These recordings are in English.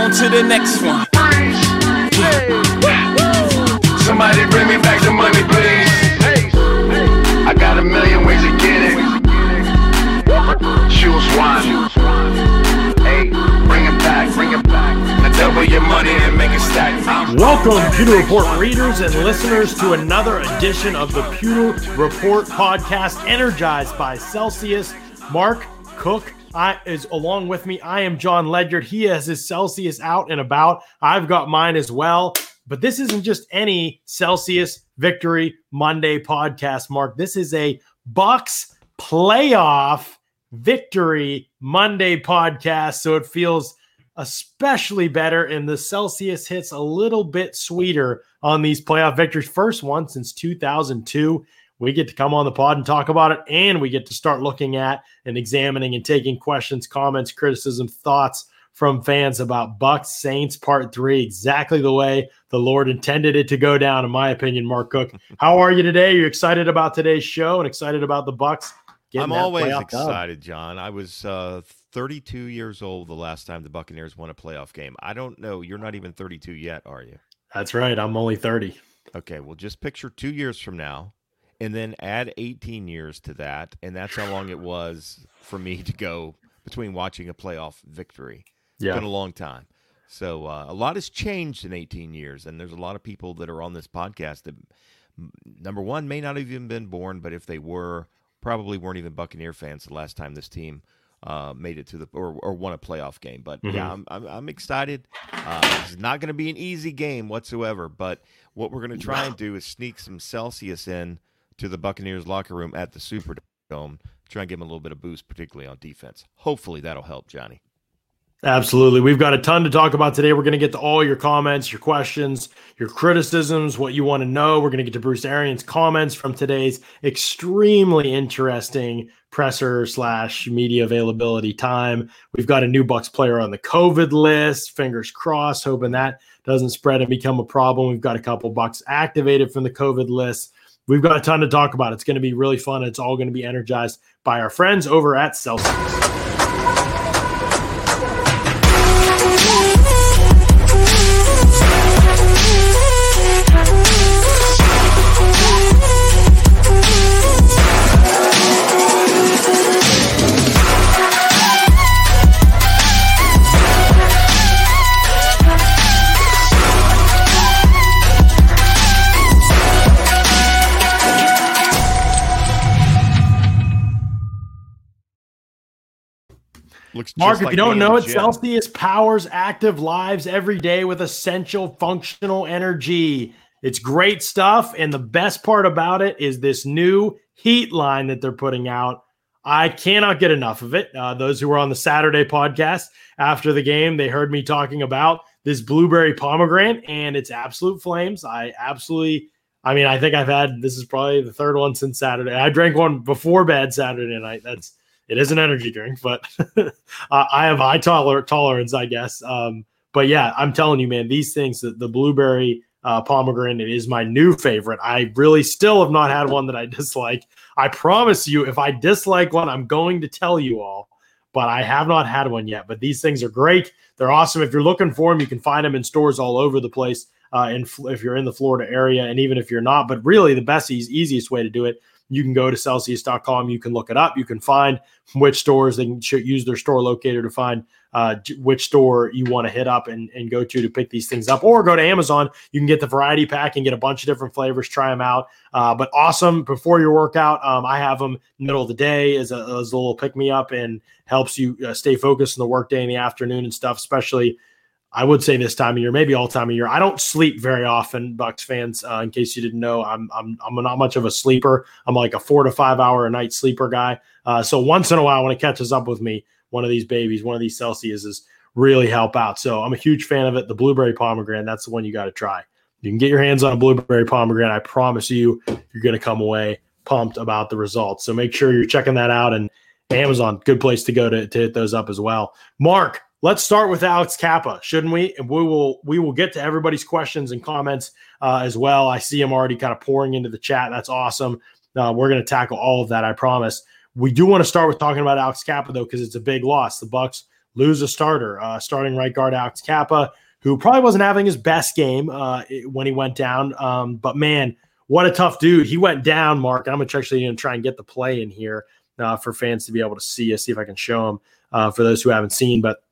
on to the next one. Somebody bring me back the money, please. I got a million ways to get it. Choose one. Hey, bring it back, bring it back. Now double your money and make it stack. Welcome, Pewter Report readers and listeners, to another edition of the Pewter Report podcast, energized by Celsius. Mark Cook I, is along with me. I am Jon Ledyard. He has his Celsius out and about. I've got mine as well. But this isn't just any Celsius Victory Monday podcast, Mark. This is a Bucs playoff victory Monday podcast. So it feels especially better, and the Celsius hits a little bit sweeter on these playoff victories. First one since 2002. We get to come on the pod and talk about it, and we get to start looking at and examining and taking questions, comments, criticism, thoughts from fans about Bucs Saints Part Three, exactly the way the Lord intended it to go down, in my opinion. Mark Cook, how are you today? Are you excited about today's show and excited about the Bucs? I'm always excited, John. I was uh, 32 years old the last time the Buccaneers won a playoff game. I don't know. You're not even 32 yet, are you? That's right. I'm only 30. Okay. Well, just picture two years from now and then add 18 years to that and that's how long it was for me to go between watching a playoff victory yeah. it's been a long time so uh, a lot has changed in 18 years and there's a lot of people that are on this podcast that number one may not have even been born but if they were probably weren't even buccaneer fans the last time this team uh, made it to the or, or won a playoff game but mm-hmm. yeah I'm, I'm, I'm excited uh, it's not going to be an easy game whatsoever but what we're going to try and do is sneak some celsius in to the Buccaneers locker room at the Superdome, try and give them a little bit of boost, particularly on defense. Hopefully that'll help, Johnny. Absolutely. We've got a ton to talk about today. We're going to get to all your comments, your questions, your criticisms, what you want to know. We're going to get to Bruce Arians' comments from today's extremely interesting presser slash media availability time. We've got a new Bucs player on the COVID list. Fingers crossed, hoping that doesn't spread and become a problem. We've got a couple Bucs activated from the COVID list. We've got a ton to talk about. It's going to be really fun. It's all going to be energized by our friends over at Celsius. Looks Mark, if like you don't know it. Celsius powers active lives every day with essential functional energy. It's great stuff. And the best part about it is this new heat line that they're putting out. I cannot get enough of it. Uh, those who were on the Saturday podcast after the game, they heard me talking about this blueberry pomegranate and it's absolute flames. I absolutely, I mean, I think I've had this is probably the third one since Saturday. I drank one before bed Saturday night. That's it is an energy drink, but I have high toler- tolerance, I guess. Um, but yeah, I'm telling you, man, these things, the, the blueberry uh, pomegranate is my new favorite. I really still have not had one that I dislike. I promise you, if I dislike one, I'm going to tell you all, but I have not had one yet. But these things are great. They're awesome. If you're looking for them, you can find them in stores all over the place. Uh, if you're in the Florida area, and even if you're not, but really the best, easiest way to do it you can go to Celsius.com. You can look it up. You can find which stores they can use their store locator to find uh, which store you want to hit up and, and go to to pick these things up. Or go to Amazon. You can get the variety pack and get a bunch of different flavors. Try them out. Uh, but awesome before your workout. Um, I have them middle of the day as a, as a little pick me up and helps you uh, stay focused in the workday in the afternoon and stuff, especially I would say this time of year, maybe all time of year. I don't sleep very often, Bucs fans. Uh, in case you didn't know, I'm I'm I'm not much of a sleeper. I'm like a four to five hour a night sleeper guy. Uh, so once in a while, when it catches up with me, one of these babies, one of these Celsiuses, really help out. So I'm a huge fan of it. The blueberry pomegranate, that's the one you got to try. You can get your hands on a blueberry pomegranate. I promise you, you're going to come away pumped about the results. So make sure you're checking that out. And Amazon, good place to go to, to hit those up as well. Mark, let's start with Alex Cappa, shouldn't we? And we will we will get to everybody's questions and comments uh, as well. I see him already kind of pouring into the chat. That's awesome. Uh, we're going to tackle all of that, I promise. We do want to start with talking about Alex Cappa though, because it's a big loss. The Bucs lose a starter, uh, starting right guard Alex Cappa, who probably wasn't having his best game uh, when he went down. Um, but man, what a tough dude. He went down, Mark. I'm actually going to try and get the play in here uh, for fans to be able to see. see if I can show them uh, for those who haven't seen. But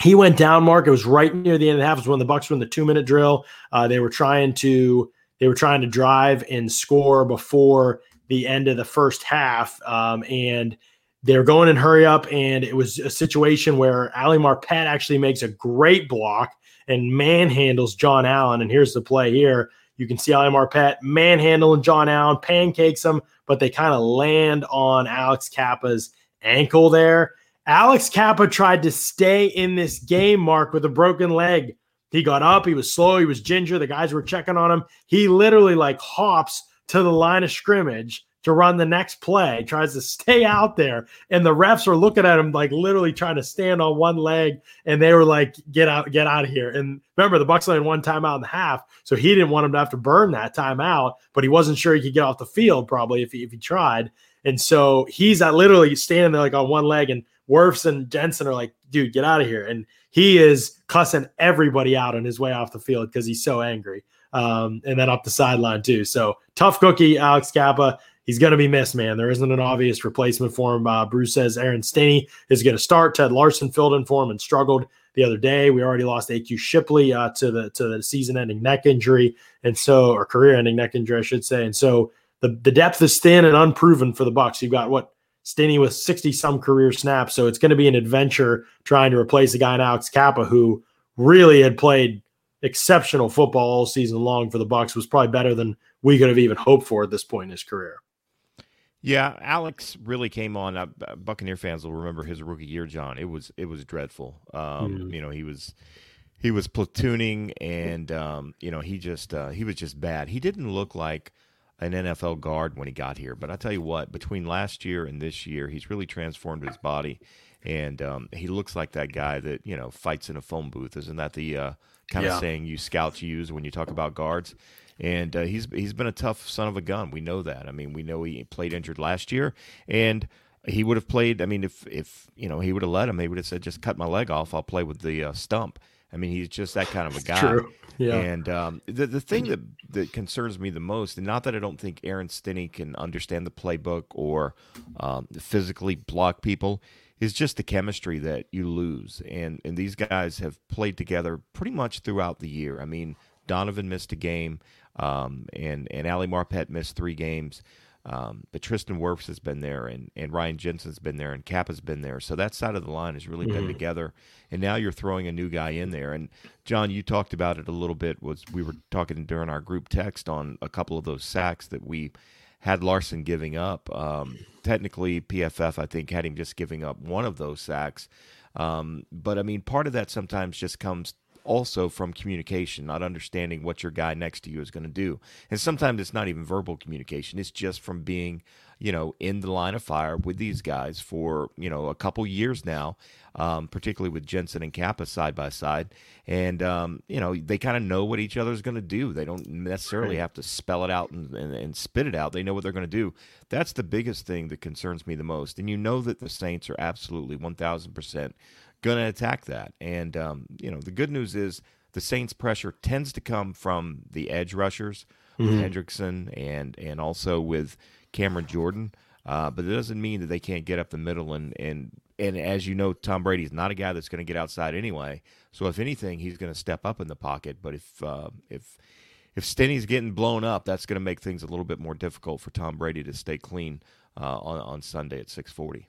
he went down, Mark. It was right near the end of the half. It was when the Bucs were in the two minute drill. Uh, they were trying to they were trying to drive and score before the end of the first half, um, and they were going in hurry up. And it was a situation where Ali Marpet actually makes a great block and manhandles John Allen. And here's the play here. You can see Ali Marpet manhandling John Allen, pancakes him, but they kind of land on Alex Cappa's ankle there. Alex Cappa tried to stay in this game, Mark, with a broken leg. He got up, he was slow, he was ginger. The guys were checking on him. He literally like hops to the line of scrimmage to run the next play, tries to stay out there. And the refs are looking at him like literally trying to stand on one leg. And they were like, get out, get out of here. And remember, the Bucs only one timeout in the half. So he didn't want him to have to burn that timeout, but he wasn't sure he could get off the field probably if he, if he tried. And so he's at literally standing there like on one leg and Wirfs and Jensen are like, dude, get out of here. And he is cussing everybody out on his way off the field because he's so angry. Um, and then up the sideline too. So tough cookie, Alex Cappa. He's going to be missed, man. There isn't an obvious replacement for him. Uh, Bruce says Aaron Stinnie is going to start. Ted Larsen filled in for him and struggled the other day. We already lost AQ Shipley uh, to the to the season-ending neck injury, and so or career-ending neck injury, I should say. And so the the depth is thin and unproven for the Bucs. You've got what Stinnie with 60 some career snaps. So it's going to be an adventure trying to replace a guy in Alex Cappa, who really had played exceptional football all season long for the Bucs was probably better than we could have even hoped for at this point in his career. Yeah, Alex really came on. Uh, Buccaneer fans will remember his rookie year, John. It was it was dreadful. Um, mm. You know, he was he was platooning, and um, you know he just uh, he was just bad. He didn't look like an NFL guard when he got here. But I tell you what, between last year and this year, he's really transformed his body, and um, he looks like that guy that you know fights in a phone booth. Isn't that the uh, kind yeah. of saying you scouts use when you talk about guards? And uh, he's he's been a tough son of a gun. We know that. I mean, we know he played injured last year, and he would have played. I mean, if if you know he would have let him, he would have said, "Just cut my leg off. I'll play with the uh, stump." I mean, he's just that kind of a guy. True. Yeah. And um, the the thing that that concerns me the most, and not that I don't think Aaron Stinnie can understand the playbook or um, physically block people, is just the chemistry that you lose. And and these guys have played together pretty much throughout the year. I mean, Donovan missed a game, um, and and Ali Marpet missed three games. Um, but Tristan Wirfs has been there, and, and Ryan Jensen's been there, and Cappa's been there. So that side of the line has really mm-hmm. been together. And now you're throwing a new guy in there. And John, you talked about it a little bit. Was we were talking during our group text on a couple of those sacks that we had Larsen giving up. Um, technically, PFF I think had him just giving up one of those sacks. Um, but I mean, part of that sometimes just comes also from communication, not understanding what your guy next to you is going to do. And sometimes it's not even verbal communication, it's just from being, you know, in the line of fire with these guys for, you know, a couple years now, um, particularly with Jensen and Cappa side by side. And, um, you know, they kind of know what each other's going to do. They don't necessarily have to spell it out and, and, and spit it out. They know what they're going to do. That's the biggest thing that concerns me the most. And you know that the Saints are absolutely 1,000% going to attack that. And um, you know, the good news is the Saints' pressure tends to come from the edge rushers, mm-hmm. Hendrickson, and and also with Cameron Jordan. Uh, but it doesn't mean that they can't get up the middle and and and as you know, Tom Brady's not a guy that's going to get outside anyway. So if anything, he's going to step up in the pocket. But if uh, if if Stinnie's getting blown up, that's going to make things a little bit more difficult for Tom Brady to stay clean uh, on on Sunday at six forty.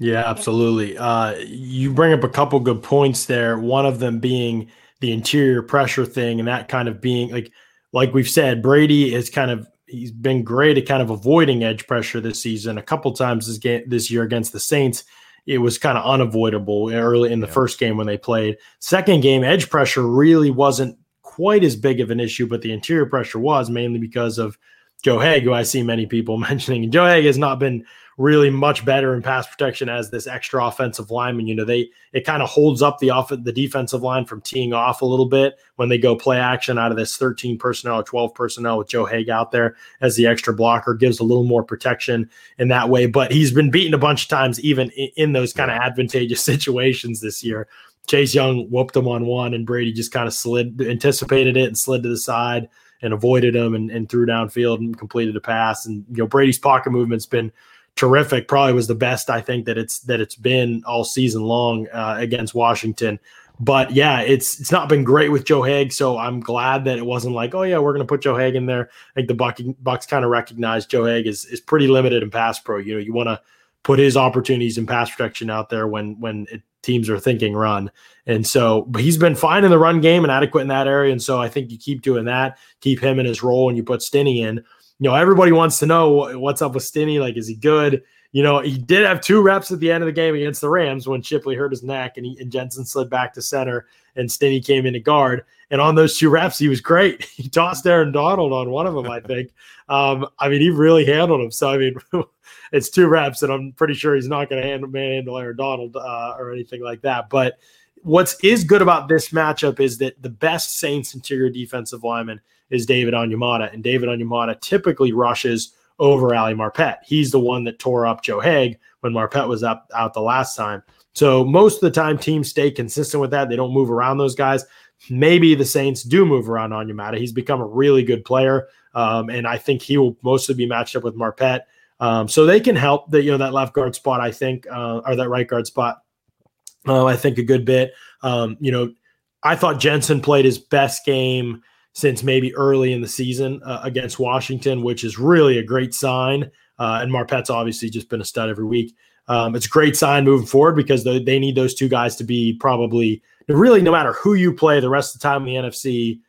Yeah, absolutely. Uh, you bring up a couple good points there. One of them being the interior pressure thing, and that kind of being like, like we've said, Brady is kind of he's been great at kind of avoiding edge pressure this season. A couple times this game this year against the Saints, it was kind of unavoidable early in the yeah. first game when they played. Second game, edge pressure really wasn't quite as big of an issue, but the interior pressure was mainly because of Joe Haeg, who I see many people mentioning. And Joe Haeg has not been really much better in pass protection as this extra offensive lineman. You know, they it kind of holds up the off the defensive line from teeing off a little bit when they go play action out of this 13 personnel or 12 personnel with Joe Haeg out there as the extra blocker gives a little more protection in that way. But he's been beaten a bunch of times even in, in those kind of advantageous situations this year. Chase Young whooped him on one, and Brady just kind of slid, anticipated it, and slid to the side and avoided him and, and threw downfield and completed a pass. And you know Brady's pocket movement's been terrific. Probably was the best I think that it's that it's been all season long uh, against Washington. But yeah, it's it's not been great with Joe Haeg, so I'm glad that it wasn't like, oh yeah, we're going to put Joe Haeg in there. I think the Buck, Bucs kind of recognized Joe Haeg is is pretty limited in pass pro. You know, you want to put his opportunities in pass protection out there when when it, teams are thinking run. And so he's been fine in the run game and adequate in that area. And so I think you keep doing that, keep him in his role, and you put Stinnie in you know, everybody wants to know what's up with Stinnie. Like, is he good? You know, he did have two reps at the end of the game against the Rams when Shipley hurt his neck and, he, and Jensen slid back to center and Stinnie came into guard. And on those two reps, he was great. He tossed Aaron Donald on one of them, I think. Um, I mean, he really handled him. So, I mean, it's two reps, and I'm pretty sure he's not going to handle, handle Aaron Donald uh, or anything like that. But what's is good about this matchup is that the best Saints interior defensive lineman – is David Onyemata, and David Onyemata typically rushes over Ali Marpet. He's the one that tore up Joe Haeg when Marpet was up out the last time. So most of the time, teams stay consistent with that. They don't move around those guys. Maybe the Saints do move around Onyemata. He's become a really good player, um, and I think he will mostly be matched up with Marpet. Um, so they can help that you know that left guard spot. I think, uh, or that right guard spot. Uh, I think a good bit. Um, you know, I thought Jensen played his best game since maybe early in the season uh, against Washington, which is really a great sign. Uh, and Marpet's obviously just been a stud every week. Um, it's a great sign moving forward because they, they need those two guys to be probably really no matter who you play the rest of the time in the NFC,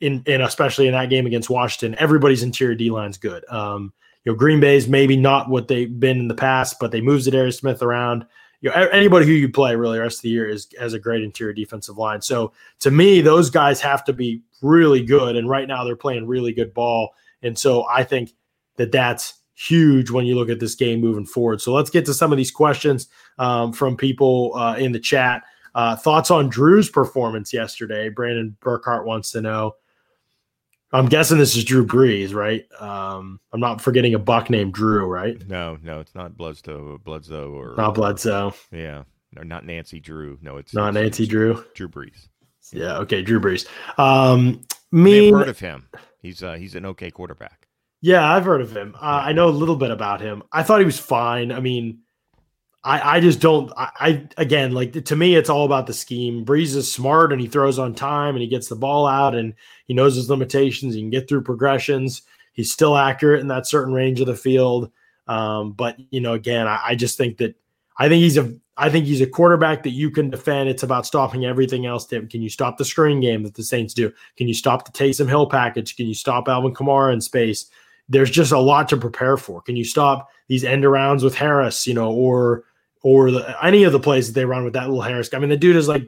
in and especially in that game against Washington, everybody's interior D line's good. Um, you know, Green Bay's maybe not what they've been in the past, but they move Za'Darius Smith around you know, anybody who you play really the rest of the year is has a great interior defensive line. So to me, those guys have to be really good, and right now they're playing really good ball. And so I think that that's huge when you look at this game moving forward. So let's get to some of these questions um, from people uh, in the chat. Uh, thoughts on Drew's performance yesterday? Brandon Burkhart wants to know. I'm guessing this is Drew Brees, right? Um, I'm not forgetting a buck named Drew, right? No, no, it's not Bledsoe, Bledsoe, or not Bledsoe. Yeah, or not Nancy Drew. No, it's not it's, Nancy it's Drew. Drew Brees. Yeah, okay, Drew Brees. Um, me have heard of him. He's uh, he's an okay quarterback. Yeah, I've heard of him. Uh, I know a little bit about him. I thought he was fine. I mean, I, I just don't. I, I, again, like to me, it's all about the scheme. Brees is smart and he throws on time and he gets the ball out and he knows his limitations. He can get through progressions. He's still accurate in that certain range of the field. Um, but you know, again, I, I just think that I think he's a I think he's a quarterback that you can defend. It's about stopping everything else. Can you stop the screen game that the Saints do? Can you stop the Taysom Hill package? Can you stop Alvin Kamara in space? There's just a lot to prepare for. Can you stop these end arounds with Harris? You know, or or the, any of the plays that they run with that little Harris. I mean, the dude is like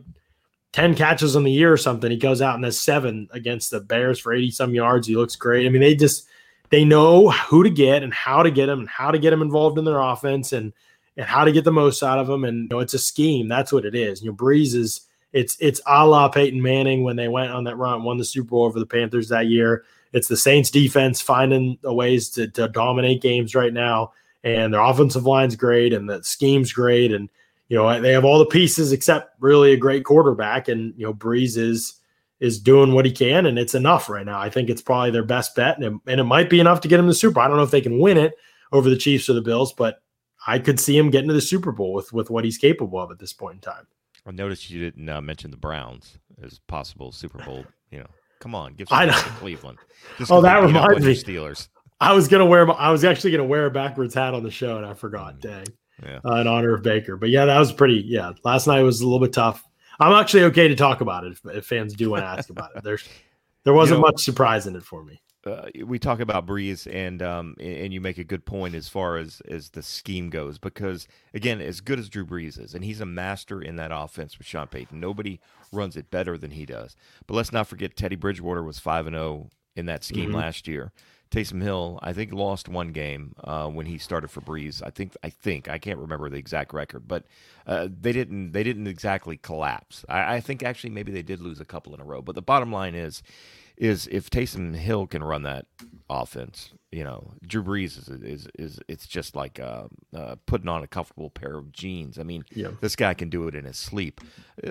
10 catches on the year or something. He goes out and has seven against the Bears for 80 some yards. He looks great. I mean, they just, they know who to get and how to get him and how to get him involved in their offense and, and how to get the most out of him. And you know, it's a scheme. That's what it is. You know, Brees is, it's, it's a la Peyton Manning when they went on that run, and won the Super Bowl over the Panthers that year. It's the Saints defense finding ways to, to dominate games right now and their offensive line's great and the scheme's great and you know they have all the pieces except really a great quarterback and you know Brees is is doing what he can and it's enough right now. I think it's probably their best bet and it, and it might be enough to get him the Super. I don't know if they can win it over the Chiefs or the Bills, but I could see him getting to the Super Bowl with with what he's capable of at this point in time. I noticed you didn't uh, mention the Browns as possible Super Bowl. You know, come on, give some I know. to Cleveland. oh, that reminds me. Steelers. I was gonna wear. I was actually gonna wear a backwards hat on the show, and I forgot. Dang. Yeah. Uh, in honor of Baker, but yeah, that was pretty. Yeah, last night was a little bit tough. I'm actually okay to talk about it if, if fans do want to ask about it. There's there wasn't you know, much surprise in it for me. Uh, we talk about Brees, and um, and you make a good point as far as as the scheme goes, because again, as good as Drew Brees is, and he's a master in that offense with Sean Payton, nobody runs it better than he does. But let's not forget Teddy Bridgewater was five and zero oh in that scheme mm-hmm. last year. Taysom Hill, I think, lost one game uh, when he started for Brees. I think, I think, I can't remember the exact record, but uh, they didn't, they didn't exactly collapse. I, I, think actually maybe they did lose a couple in a row. But the bottom line is, is if Taysom Hill can run that offense, you know, Drew Brees is is is it's just like uh, uh, putting on a comfortable pair of jeans. I mean, yeah. this guy can do it in his sleep.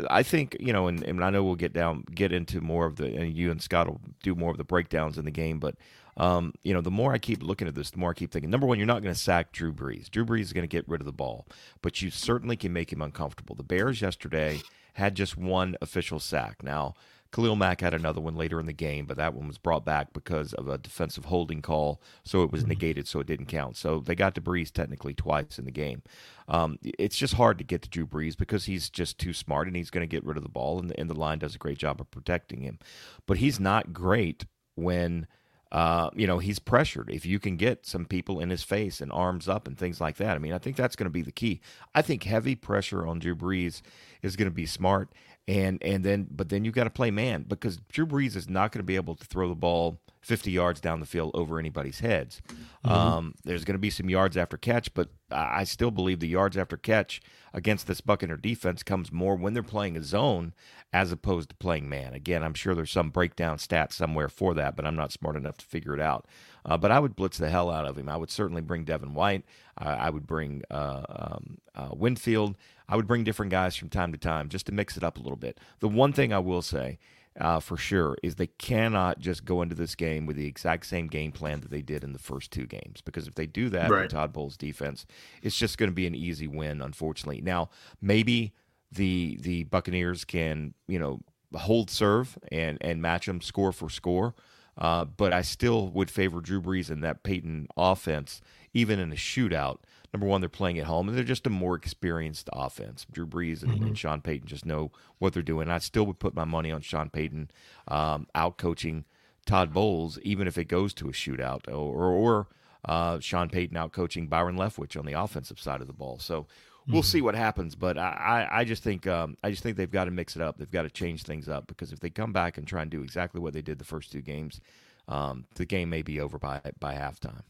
I think you know, and, and I know we'll get down, get into more of the, and you and Scott will do more of the breakdowns in the game, but um, you know, the more I keep looking at this, the more I keep thinking. Number one, you're not going to sack Drew Brees. Drew Brees is going to get rid of the ball, but you certainly can make him uncomfortable. The Bears yesterday had just one official sack. Now, Khalil Mack had another one later in the game, but that one was brought back because of a defensive holding call, so it was mm-hmm. negated, so it didn't count. So they got to Brees technically twice in the game. Um, it's just hard to get to Drew Brees because he's just too smart and he's going to get rid of the ball, and the, and the line does a great job of protecting him. But he's not great when – uh, you know, he's pressured. If you can get some people in his face and arms up and things like that, I mean, I think that's going to be the key. I think heavy pressure on Drew Brees is going to be smart, and and then but then you've got to play man because Drew Brees is not going to be able to throw the ball 50 yards down the field over anybody's heads. Mm-hmm. Um, there's going to be some yards after catch, but I still believe the yards after catch against this Buccaneer defense comes more when they're playing a zone as opposed to playing man. Again, I'm sure there's some breakdown stat somewhere for that, but I'm not smart enough to figure it out. Uh, but I would blitz the hell out of him. I would certainly bring Devin White. Uh, I would bring uh, um, uh, Winfield. I would bring different guys from time to time just to mix it up a little bit. The one thing I will say uh, for sure is they cannot just go into this game with the exact same game plan that they did in the first two games because if they do that right. Todd Bowles' defense, it's just going to be an easy win. Unfortunately, now maybe the the Buccaneers can you know hold serve and and match them score for score. Uh, but I still would favor Drew Brees and that Payton offense, even in a shootout, number one, they're playing at home, and they're just a more experienced offense. Drew Brees and, mm-hmm. and Sean Payton just know what they're doing. I still would put my money on Sean Payton um, out coaching Todd Bowles, even if it goes to a shootout, or or uh, Sean Payton out coaching Byron Leftwich on the offensive side of the ball. So we'll mm-hmm. see what happens. But I, I just think um, I just think they've got to mix it up. They've got to change things up because if they come back and try and do exactly what they did the first two games, um, the game may be over by by halftime.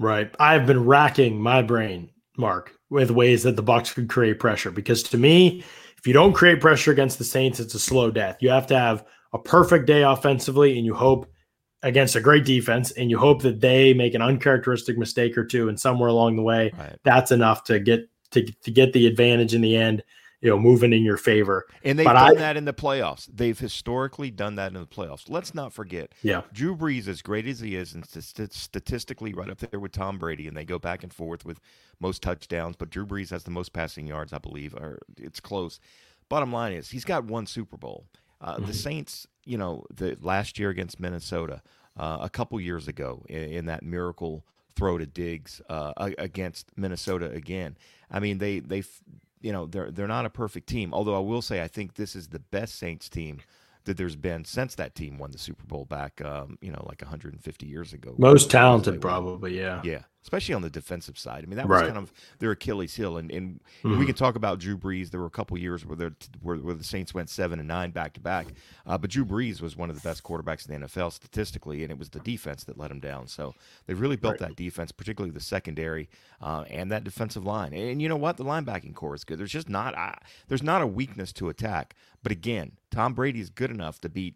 Right. I've been racking my brain, Mark, with ways that the Bucs could create pressure because to me, if you don't create pressure against the Saints, it's a slow death. You have to have a perfect day offensively and you hope against a great defense and you hope that they make an uncharacteristic mistake or two and somewhere along the way right. that's enough to get to, to get the advantage in the end you know, moving in your favor. And they've but done I, that in the playoffs. They've historically done that in the playoffs. Let's not forget. Yeah. Drew Brees, as great as he is, and st- statistically right up there with Tom Brady, and they go back and forth with most touchdowns, but Drew Brees has the most passing yards, I believe, or it's close. Bottom line is he's got one Super Bowl. Uh, mm-hmm. The Saints, you know, the last year against Minnesota, uh, a couple years ago in, in, that miracle throw to Diggs uh, against Minnesota again. I mean, they they you know they're they're not a perfect team. Although I will say I think this is the best Saints team that there's been since that team won the Super Bowl back, um, you know, like 150 years ago. Most talented, probably, yeah, yeah, especially on the defensive side. I mean, that was right. kind of their Achilles heel, and and mm-hmm. we can talk about Drew Brees. There were a couple years where, where where the Saints went seven and nine back to back, uh, but Drew Brees was one of the best quarterbacks in the NFL statistically, and it was the defense that let him down. So they really built right. that defense, particularly the secondary uh, and that defensive line. And you know what, the linebacking core is good. There's just not uh, there's not a weakness to attack, but again, Tom Brady is good enough to beat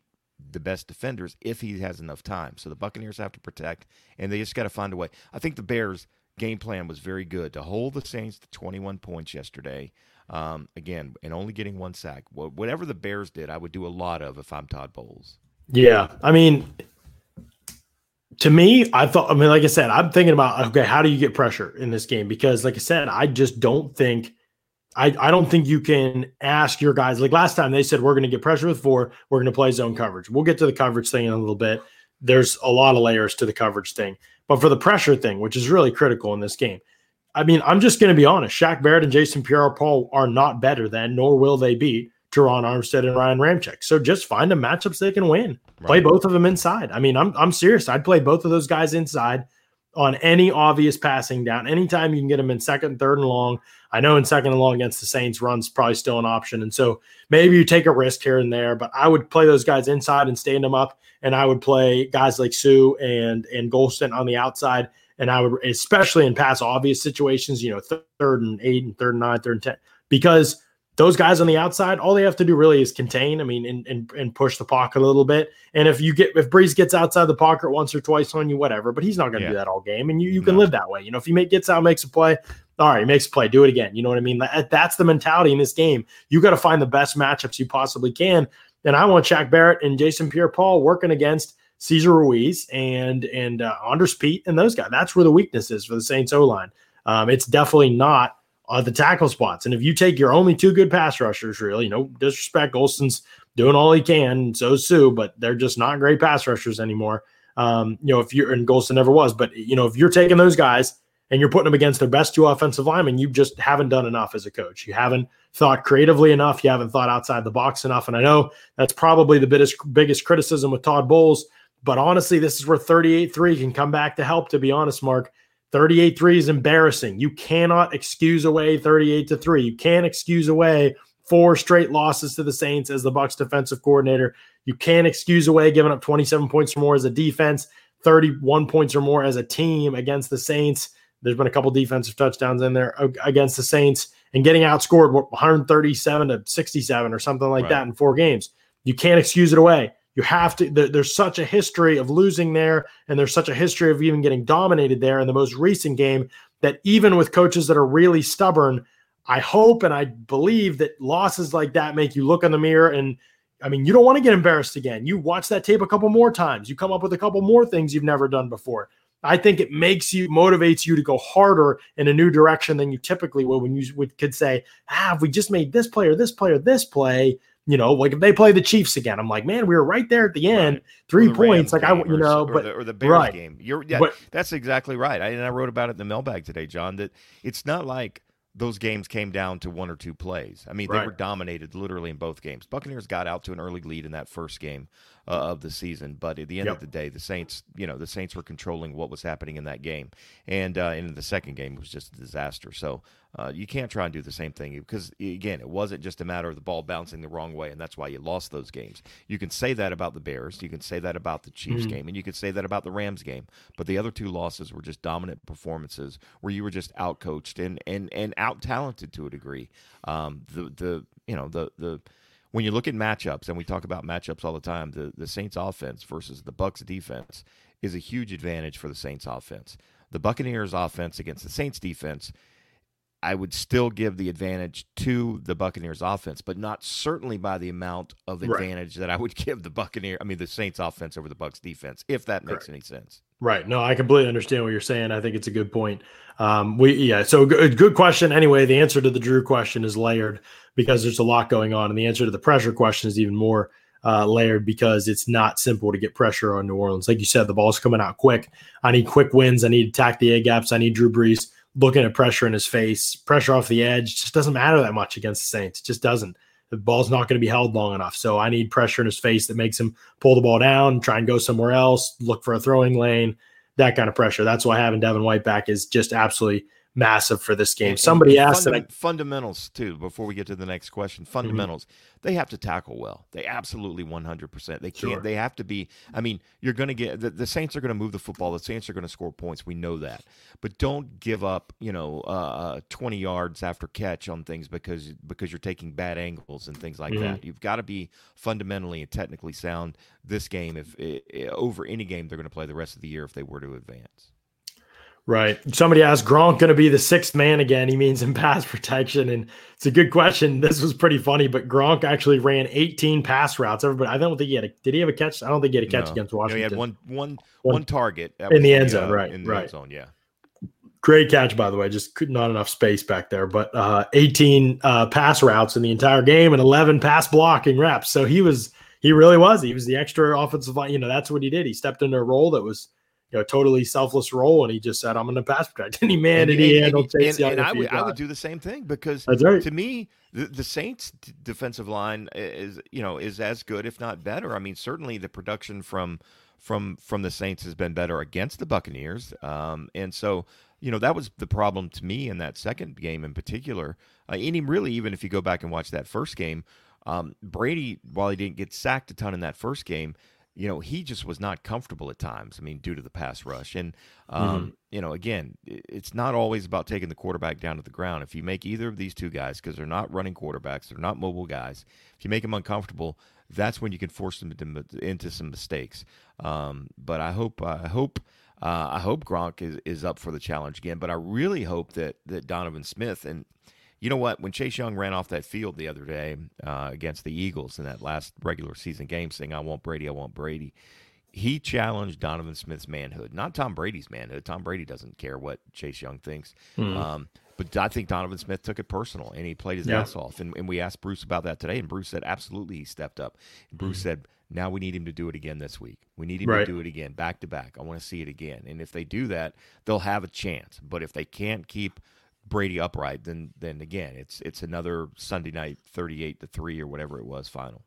the best defenders if he has enough time. So the Buccaneers have to protect, and they just got to find a way. I think the Bears' game plan was very good to hold the Saints to 21 points yesterday. Um, again, and only getting one sack. Whatever the Bears did, I would do a lot of if I'm Todd Bowles. Yeah, I mean, to me, I thought. I mean, like I said, I'm thinking about okay, how do you get pressure in this game? Because, like I said, I just don't think I, I don't think you can ask your guys like last time they said we're going to get pressure with four, we're going to play zone coverage. We'll get to the coverage thing in a little bit. There's a lot of layers to the coverage thing, but for the pressure thing, which is really critical in this game, I mean, I'm just going to be honest. Shaq Barrett and Jason Pierre-Paul are not better than, nor will they beat Terron Armstead and Ryan Ramczyk. So just find them matchups they can win. Right. Play both of them inside. I mean, I'm I'm serious. I'd play both of those guys inside on any obvious passing down. Anytime you can get them in second, third, and long, I know in second and long against the Saints, run's probably still an option. And so maybe you take a risk here and there, but I would play those guys inside and stand them up. And I would play guys like Suh and and Gholston on the outside. And I would, especially in pass obvious situations, you know, third and eight and third and nine, third and 10, because those guys on the outside, all they have to do really is contain. I mean, and, and and push the pocket a little bit. And if you get if Brees gets outside the pocket once or twice on you, whatever. But he's not going to yeah. do that all game, and you you can no. live that way. You know, if he make, gets out, makes a play, all right, he makes a play, do it again. You know what I mean? That's the mentality in this game. You got to find the best matchups you possibly can. And I want Shaq Barrett and Jason Pierre-Paul working against Cesar Ruiz and and uh, Andrus Peat and those guys. That's where the weakness is for the Saints O line. Um, it's definitely not uh, the tackle spots. And if you take your only two good pass rushers, really, you know, disrespect, Gholston's doing all he can, so Suh, but they're just not great pass rushers anymore. Um, you know, if you're and Golston never was, but you know, if you're taking those guys and you're putting them against their best two offensive linemen, you just haven't done enough as a coach. You haven't thought creatively enough. You haven't thought outside the box enough. And I know that's probably the biggest biggest criticism with Todd Bowles. But honestly, this is where 38-3 can come back to help, to be honest, Mark. 38 3 is embarrassing. You cannot excuse away 38 to 3. You can't excuse away four straight losses to the Saints as the Bucs defensive coordinator. You can't excuse away giving up 27 points or more as a defense, 31 points or more as a team against the Saints. There's been a couple defensive touchdowns in there against the Saints and getting outscored 137 to 67 or something like right. that in four games. You can't excuse it away. You have to. there's such a history of losing there, and there's such a history of even getting dominated there in the most recent game that even with coaches that are really stubborn, I hope and I believe that losses like that make you look in the mirror and. I mean, you don't want to get embarrassed again. You watch that tape a couple more times. You come up with a couple more things you've never done before. I think it makes you motivates you to go harder in a new direction than you typically would when you would could say, ah, if we just made this player, this player, this play, you know, like if they play the Chiefs again, I'm like, man, we were right there at the end, right. three points. Like I, you know, or, but the, or the Bears right. game. You're yeah, but, that's exactly right. I, and I wrote about it in the mailbag today, John. That it's not like those games came down to one or two plays. I mean, they were dominated literally in both games. Buccaneers got out to an early lead in that first game uh, of the season, but at the end yep. of the day, the Saints, you know, the Saints were controlling what was happening in that game, and uh, in the second game it was just a disaster. So uh, you can't try and do the same thing because again, it wasn't just a matter of the ball bouncing the wrong way, and that's why you lost those games. You can say that about the Bears, you can say that about the Chiefs mm-hmm. game, and you can say that about the Rams game. But the other two losses were just dominant performances where you were just outcoached and and and out talented to a degree. Um, the the you know the the when you look at matchups, and we talk about matchups all the time, the the Saints offense versus the Bucs defense is a huge advantage for the Saints offense. The Buccaneers offense against the Saints defense I would still give the advantage to the Buccaneers offense, but not certainly by the amount of advantage right. that I would give the Buccaneer, I mean the Saints offense over the Bucs defense, if that makes Correct. any sense. Right. No, I completely understand what you're saying. I think it's a good point. Um, we yeah, so good, good question. Anyway, the answer to the Drew question is layered because there's a lot going on, and the answer to the pressure question is even more uh, layered because it's not simple to get pressure on New Orleans. Like you said, the ball's coming out quick. I need quick wins. I need to attack the A gaps. I need Drew Brees looking at pressure in his face, pressure off the edge just doesn't matter that much against the Saints. It just doesn't. The ball's not going to be held long enough. So I need pressure in his face that makes him pull the ball down, try and go somewhere else, look for a throwing lane, that kind of pressure. That's why having Devin White back is just absolutely massive for this game. Somebody asked funda- that I, fundamentals too. Before we get to the next question, fundamentals. Mm-hmm. They have to tackle well. They absolutely one hundred percent. They can't. Sure. They have to be. I mean, you're going to get the, the, Saints are going to move the football. The Saints are going to score points. We know that. But don't give up. You know, uh, uh, twenty yards after catch on things because because you're taking bad angles and things like mm-hmm. that. You've got to be fundamentally and technically sound this game. If, if over any game they're going to play the rest of the year, if they were to advance. Right. Somebody asked Gronk going to be the sixth man again. He means in pass protection, and it's a good question. This was pretty funny, but Gronk actually ran 18 pass routes. Everybody, I don't think he had a. Did he have a catch? I don't think he had a catch no. against Washington. No, he had one, one, one target in the end zone. Uh, right. In the right. end zone. Yeah. Great catch, by the way. Just not enough space back there, but uh, 18 uh, pass routes in the entire game and 11 pass blocking reps. So he was, he really was. He was the extra offensive line. You know, that's what he did. He stepped into a role that was you know, totally selfless role, and he just said, "I'm going to pass protect." And he man, did he handle Chase Young? And, I would, I would do the same thing because right. to me, the, the Saints' defensive line is you know is as good, if not better. I mean, certainly the production from from from the Saints has been better against the Buccaneers, um, and so you know, that was the problem to me in that second game in particular. Uh, and really, even if you go back and watch that first game, um, Brady, while he didn't get sacked a ton in that first game, you know, he just was not comfortable at times. I mean, due to the pass rush. And, um, mm-hmm. you know, again, it's not always about taking the quarterback down to the ground. If you make either of these two guys, because they're not running quarterbacks, they're not mobile guys, if you make them uncomfortable, that's when you can force them into, into some mistakes. Um, but I hope, I hope, uh, I hope Gronk is, is up for the challenge again. But I really hope that that Donovan Smith and you know what? When Chase Young ran off that field the other day uh, against the Eagles in that last regular season game, saying, I want Brady, I want Brady, he challenged Donovan Smith's manhood, not Tom Brady's manhood. Tom Brady doesn't care what Chase Young thinks. Mm. Um, but I think Donovan Smith took it personal and he played his yeah. ass off. And, and, we asked Bruce about that today, and Bruce said, absolutely, he stepped up. And Bruce mm. said, now we need him to do it again this week. We need him right. to do it again, back to back. I want to see it again. And if they do that, they'll have a chance. But if they can't keep – Brady upright, then then again, it's it's another Sunday night thirty eight to three or whatever it was final.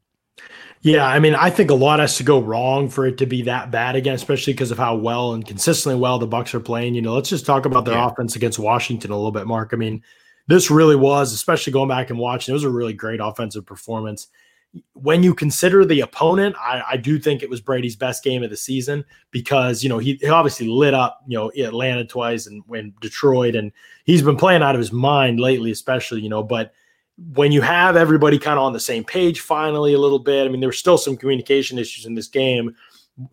Yeah, I mean, I think a lot has to go wrong for it to be that bad again, especially because of how well and consistently well the Bucs are playing. You know, let's just talk about their yeah. offense against Washington a little bit, Mark. I mean, this really was, especially going back and watching, it was a really great offensive performance when you consider the opponent, I, I, do think it was Brady's best game of the season because you know he, he, obviously lit up you know Atlanta twice and when Detroit and he's been playing out of his mind lately, especially you know. But when you have everybody kind of on the same page, finally a little bit. I mean, there were still some communication issues in this game,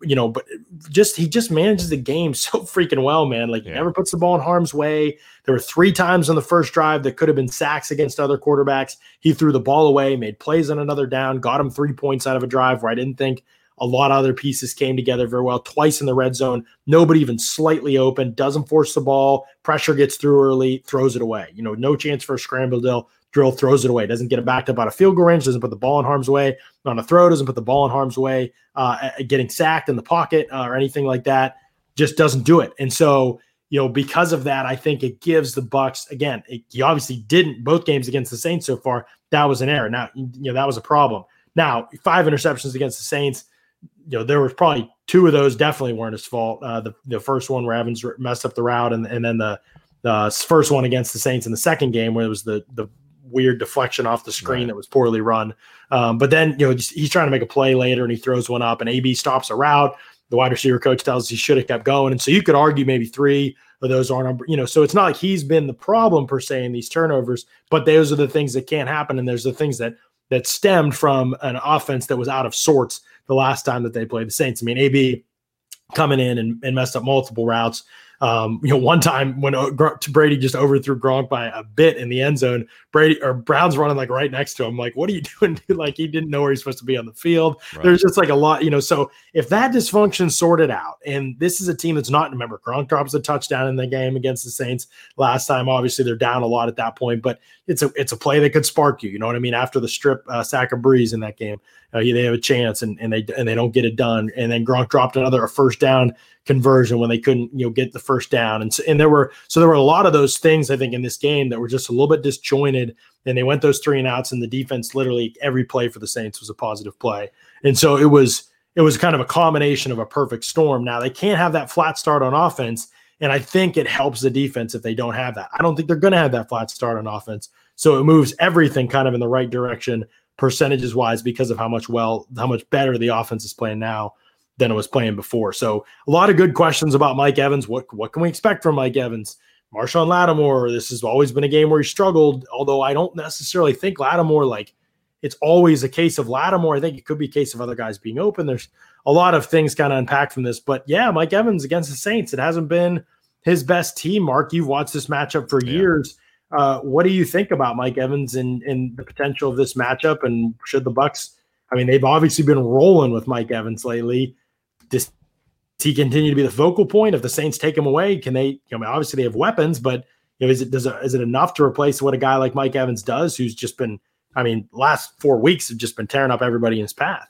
you know, but just he just manages the game so freaking well, man. Like he never puts the ball in harm's way. There were three times on the first drive that could have been sacks against other quarterbacks. He threw the ball away, made plays on another down, got him three points out of a drive where I didn't think a lot of other pieces came together very well. Twice in the red zone, nobody even slightly open, doesn't force the ball, pressure gets through early, throws it away. You know, no chance for a scramble drill drill, throws it away, doesn't get it backed up out of field goal range, doesn't put the ball in harm's way on a throw, doesn't put the ball in harm's way, uh, getting sacked in the pocket uh, or anything like that. Just doesn't do it. And so, you know, because of that, I think it gives the Bucs again. It, he obviously didn't both games against the Saints so far. That was an error. Now, you know, that was a problem. Now, five interceptions against the Saints. You know, there was probably two of those definitely weren't his fault. Uh, the the first one where Evans messed up the route, and and then the the first one against the Saints in the second game where it was the the weird deflection off the screen right. that was poorly run. Um, but then, you know, he's trying to make a play later and he throws one up and AB stops a route. The wide receiver coach tells us he should have kept going. And so you could argue maybe three of those aren't, you know, so it's not like he's been the problem per se in these turnovers, but those are the things that can't happen. And there's the things that, that stemmed from an offense that was out of sorts the last time that they played the Saints. I mean, AB coming in and, and messed up multiple routes. Um, you know, one time when uh, Brady just overthrew Gronk by a bit in the end zone, Brady or Brown's running like right next to him. Like, what are you doing? like, he didn't know where he's supposed to be on the field. Right. There's just like a lot, you know. So if that dysfunction sorted out, and this is a team that's not, remember, Gronk drops a touchdown in the game against the Saints last time. Obviously, they're down a lot at that point, but it's a it's a play that could spark you. You know what I mean? After the strip uh, sack of Brees in that game, uh, they have a chance, and and they and they don't get it done. And then Gronk dropped another a first down conversion when they couldn't you know get the first down. And so, and there were so there were a lot of those things I think in this game that were just a little bit disjointed and they went those three and outs and the defense literally every play for the Saints was a positive play. And so it was it was kind of a combination of a perfect storm. Now they can't have that flat start on offense and I think it helps the defense if they don't have that. I don't think they're going to have that flat start on offense. So it moves everything kind of in the right direction percentages wise because of how much well how much better the offense is playing now than it was playing before. So a lot of good questions about Mike Evans. What what can we expect from Mike Evans? Marshon Lattimore. This has always been a game where he struggled. Although I don't necessarily think Lattimore like it's always a case of Lattimore. I think it could be a case of other guys being open. There's a lot of things kind of unpacked from this. But yeah, Mike Evans against the Saints. It hasn't been his best team. Mark, you've watched this matchup for yeah. years. Uh, what do you think about Mike Evans and, and the potential of this matchup? And should the Bucs? I mean, they've obviously been rolling with Mike Evans lately does he continue to be the focal point? If the Saints take him away, can they? I mean, obviously they have weapons, but you know, is it does it, is it enough to replace what a guy like Mike Evans does, who's just been? I mean, last four weeks have just been tearing up everybody in his path.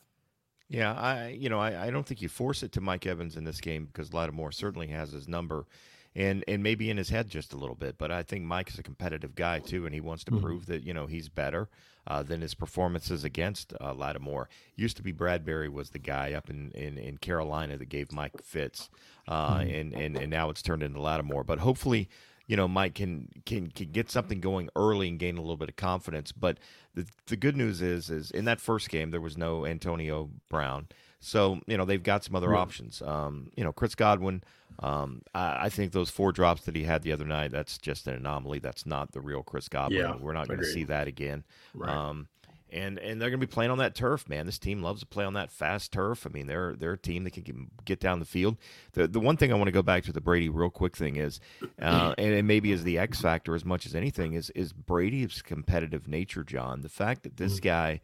Yeah, I you know I, I don't think you force it to Mike Evans in this game because Lattimore certainly has his number, and and maybe in his head just a little bit. But I think Mike is a competitive guy too, and he wants to Mhm. prove that you know he's better uh, than his performances against uh, Lattimore. Used to be Bradberry was the guy up in, in, in Carolina that gave Mike fits, uh, Mhm. and, and and now it's turned into Lattimore. But hopefully, you know, Mike can can can get something going early and gain a little bit of confidence. But the the good news is is in that first game there was no Antonio Brown. So you know they've got some other options. Um, you know Chris Godwin. Um, I, I think those four drops that he had the other night. That's just an anomaly. That's not the real Chris Godwin. Yeah, We're not going to see that again. Right. Um, and and they're going to be playing on that turf, man. This team loves to play on that fast turf. I mean, they're they're a team that can get, get down the field. The the one thing I want to go back to the Brady real quick thing is, uh, and it maybe is the X factor as much as anything is is Brady's competitive nature, John. The fact that this guy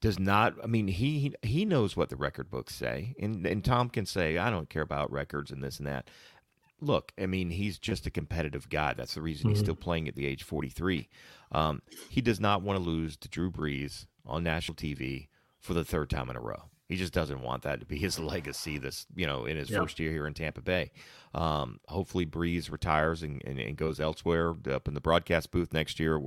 does not I mean he he- knows what the record books say and and Tom can say I don't care about records and this and that. Look, I mean he's just a competitive guy. That's the reason he's Mhm. still playing at the age 43. Um, he does not want to lose to Drew Brees on national TV for the third time in a row. He just doesn't want that to be his legacy this, you know, in his Yeah. first year here in Tampa Bay. Um, hopefully Brees retires and, and, and goes elsewhere up in the broadcast booth next year,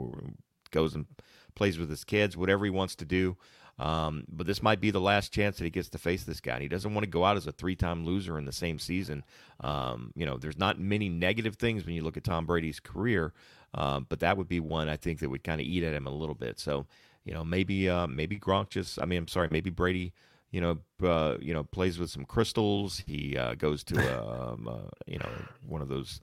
goes and plays with his kids, whatever he wants to do. Um, but this might be the last chance that he gets to face this guy. And he doesn't want to go out as a three-time loser in the same season. Um, you know, there's not many negative things when you look at Tom Brady's career, um, but that would be one I think that would kind of eat at him a little bit. So, you know, maybe uh, maybe Gronk just, I mean, I'm sorry, maybe Brady, you know, uh, you know, plays with some crystals. He uh, goes to, um, uh, you know, one of those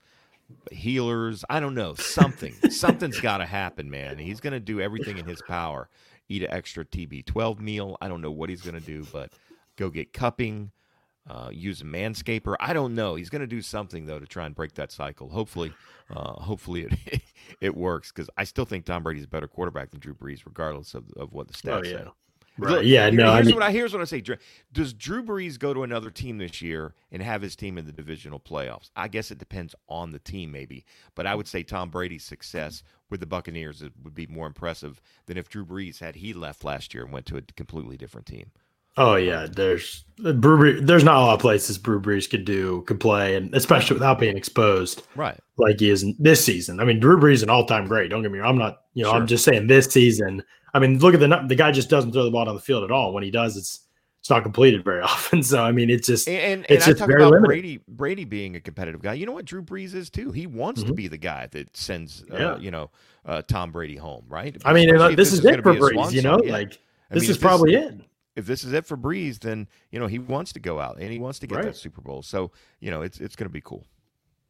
healers. I don't know. Something. Something's got to happen, man. He's going to do everything in his power. Eat an extra TB12 meal. I don't know what he's going to do, but go get cupping, uh, use a manscaper. I don't know. He's going to do something though to try and break that cycle. Hopefully, uh, hopefully it it works because I still think Tom Brady's a better quarterback than Drew Brees, regardless of, of what the stats Oh, yeah. say. Right. Look, Yeah, here- no, I Here's mean- what I here's what I say. Does Drew Brees go to another team this year and have his team in the divisional playoffs? I guess it depends on the team, maybe. But I would say Tom Brady's success with the Buccaneers would be more impressive than if Drew Brees had he left last year and went to a completely different team. Oh yeah, there's Brew there's not a lot of places Brew Brees could do could play, and especially without being exposed Right. like he is this season. I mean, Drew Brees is an all time great. Don't get me wrong. I'm not, you know, Sure. I'm just saying this season. I mean, look at the the guy just doesn't throw the ball down the field at all. When he does, it's it's not completed very often. So I mean, it's just And and, It's and I just talk very about limited. Brady Brady being a competitive guy. You know what Drew Brees is too. He wants to Mhm. be the guy that sends uh, Yeah. you know uh, Tom Brady home, right? I mean, uh, if this, is it for Brees. You know, yeah. like I this mean, is probably it. if this is it for Brees, then you know he wants to go out and he wants to get Right. that Super Bowl. So you know it's it's going to be cool.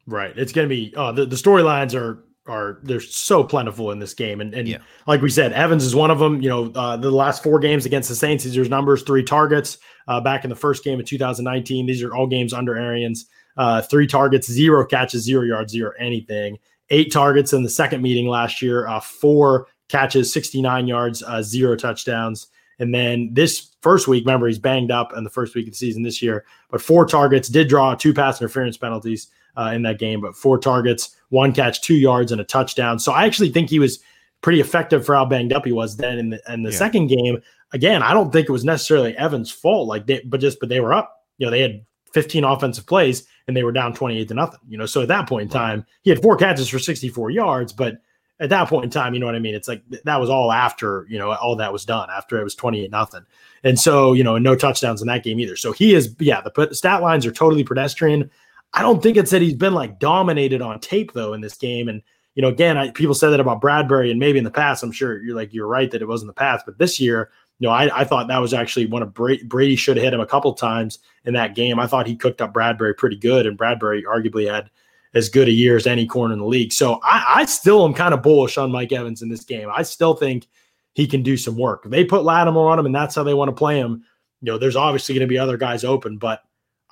Right. It's going to be uh, the the storylines are are they're so plentiful in this game, and and Yeah. like we said, Evans is one of them. You know, uh, the last four games against the Saints, these are numbers: three targets uh, back in the first game of 2019. These are all games under Arians. Uh, three targets, zero catches, zero yards, zero anything. Eight targets in the second meeting last year, uh, four catches, 69 yards, uh, zero touchdowns. And then this first week, remember, he's banged up in the first week of the season this year, but four targets, did draw two pass interference penalties uh, in that game, but four targets, one catch, two yards, and a touchdown. So I actually think he was pretty effective for how banged up he was then in the, in the Yeah. second game. Again, I don't think it was necessarily Evans' fault, like they, but just, but they were up. You know, they had 15 offensive plays and they were down 28 to nothing. You know, so at that point in time, he had four catches for 64 yards, but at that point in time, you know what I mean? It's like th- that was all after, you know, all that was done after it was 28 nothing. And so, you know, no touchdowns in that game either. So he is, yeah, the stat lines are totally pedestrian. I don't think it's that he's been like dominated on tape though in this game. And, you know, again, I, people said that about Bradberry and maybe in the past, I'm sure you're like, you're right that it was in the past, but this year, you know, I, I thought that was actually one of Brady, Brady should have hit him a couple times in that game. I thought he cooked up Bradberry pretty good, and Bradberry arguably had as good a year as any corner in the league. So I, I still am kind of bullish on Mike Evans in this game. I still think he can do some work. They put Lattimore on him, and that's how they want to play him. You know, there's obviously going to be other guys open, but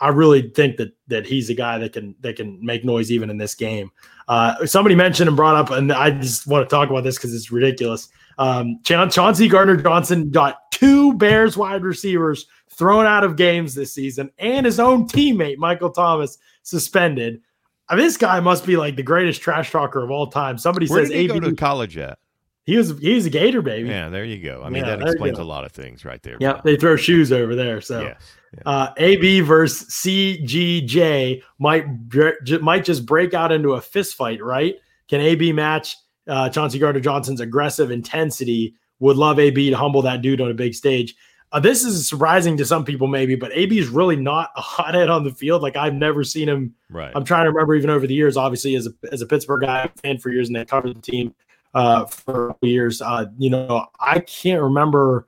I really think that that he's a guy that can that can make noise even in this game. Uh, somebody mentioned and brought up, and I just want to talk about this because it's ridiculous. Um, Cha- Chauncey Gardner Johnson got two Bears wide receivers thrown out of games this season, and his own teammate Michael Thomas suspended. Uh, this guy must be like the greatest trash talker of all time. Somebody Where says did he go to college at? He was he's a Gator baby. Yeah, there you go. I mean, Yeah, that explains a lot of things right there. Yeah, they throw shoes over there. So Yes. Uh, AB versus CGJ might might just break out into a fist fight, right? Can AB match uh, Chauncey Gardner Johnson's aggressive intensity? Would love AB to humble that dude on a big stage. Uh, this is surprising to some people, maybe, but AB is really not a hothead on the field. Like I've never seen him. Right. I'm trying to remember even over the years. Obviously, as a as a Pittsburgh guy, fan for years, and they covered the team uh, for years. Uh, you know, I can't remember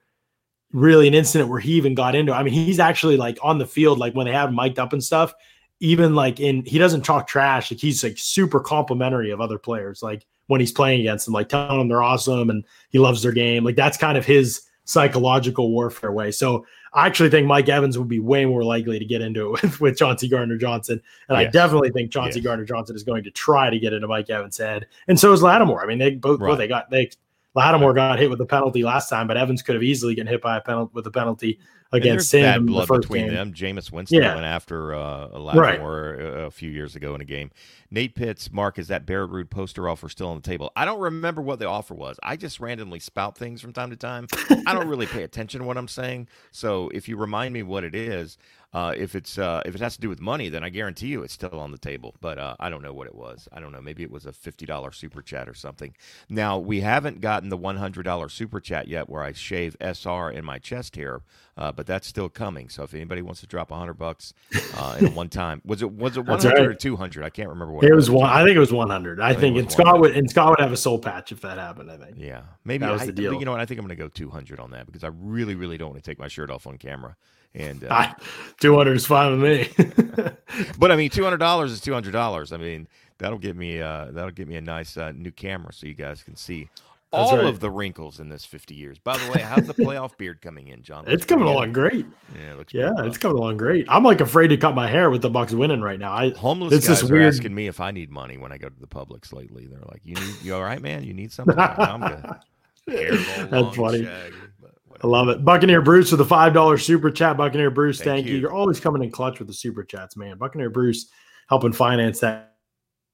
really an incident where he even got into. it. I mean, he's actually like on the field, like when they have him mic'd up and stuff. Even like in, he doesn't talk trash. Like he's like super complimentary of other players. Like when he's playing against them, like telling them they're awesome and he loves their game. Like that's kind of his psychological warfare way. So I actually think Mike Evans would be way more likely to get into it with, with Chauncey Gardner Johnson. And I definitely think Chauncey Yes. Gardner Johnson is going to try to get into Mike Evans' head. And so is Lattimore. I mean, they both, Right. both they got, they, Lattimore got hit with a penalty last time, but Evans could have easily gotten hit by a penalty with a penalty against him bad the blood first between game. them. Jameis Winston Yeah. went after uh, Right. Lattimore a, a few years ago in a game. Nate Pitts, Mark, is that Barrett Ruud poster offer still on the table? I don't remember what the offer was. I just randomly spout things from time to time. I don't really pay attention to what I'm saying. So if you remind me what it is, uh, if it's uh, if it has to do with money, then I guarantee you it's still on the table. But uh, I don't know what it was. I don't know. Maybe it was a fifty dollar super chat or something. Now we haven't gotten the one hundred dollar super chat yet, where I shave SR in my chest here, uh, but that's still coming. So if anybody wants to drop a hundred bucks uh, in one time, was it was it hundred right. or two hundred? I can't remember what It was one. I think it was 100. I, think think, and Scott would and Scott would have a soul patch if that happened. I think. Yeah, maybe That was I, the deal. You know what? I think I'm going to go 200 on that because I really, really don't want to take my shirt off on camera. And uh, I, 200 is fine with me. but I mean, two hundred dollars is two hundred dollars. I mean, that'll get me uh, that'll get me a nice uh, new camera so you guys can see all right. of the wrinkles in this 50 years. By the way, how's the playoff beard coming in, John? it's coming along great. Yeah, it looks Yeah, it's coming along great. I'm like afraid to cut my hair with the Bucs winning right now. I Homeless It's guys this are weird- asking me if I need money when I go to the Publix lately. They're like, "You need, you all right, man? You need something?" I'm "No, I'm good. That's funny. shaggy, I love it. Buccaneer Bruce with a five dollar super chat. Buccaneer Bruce, Thank thank, you. you. You're always coming in clutch with the super chats, man. Buccaneer Bruce helping finance that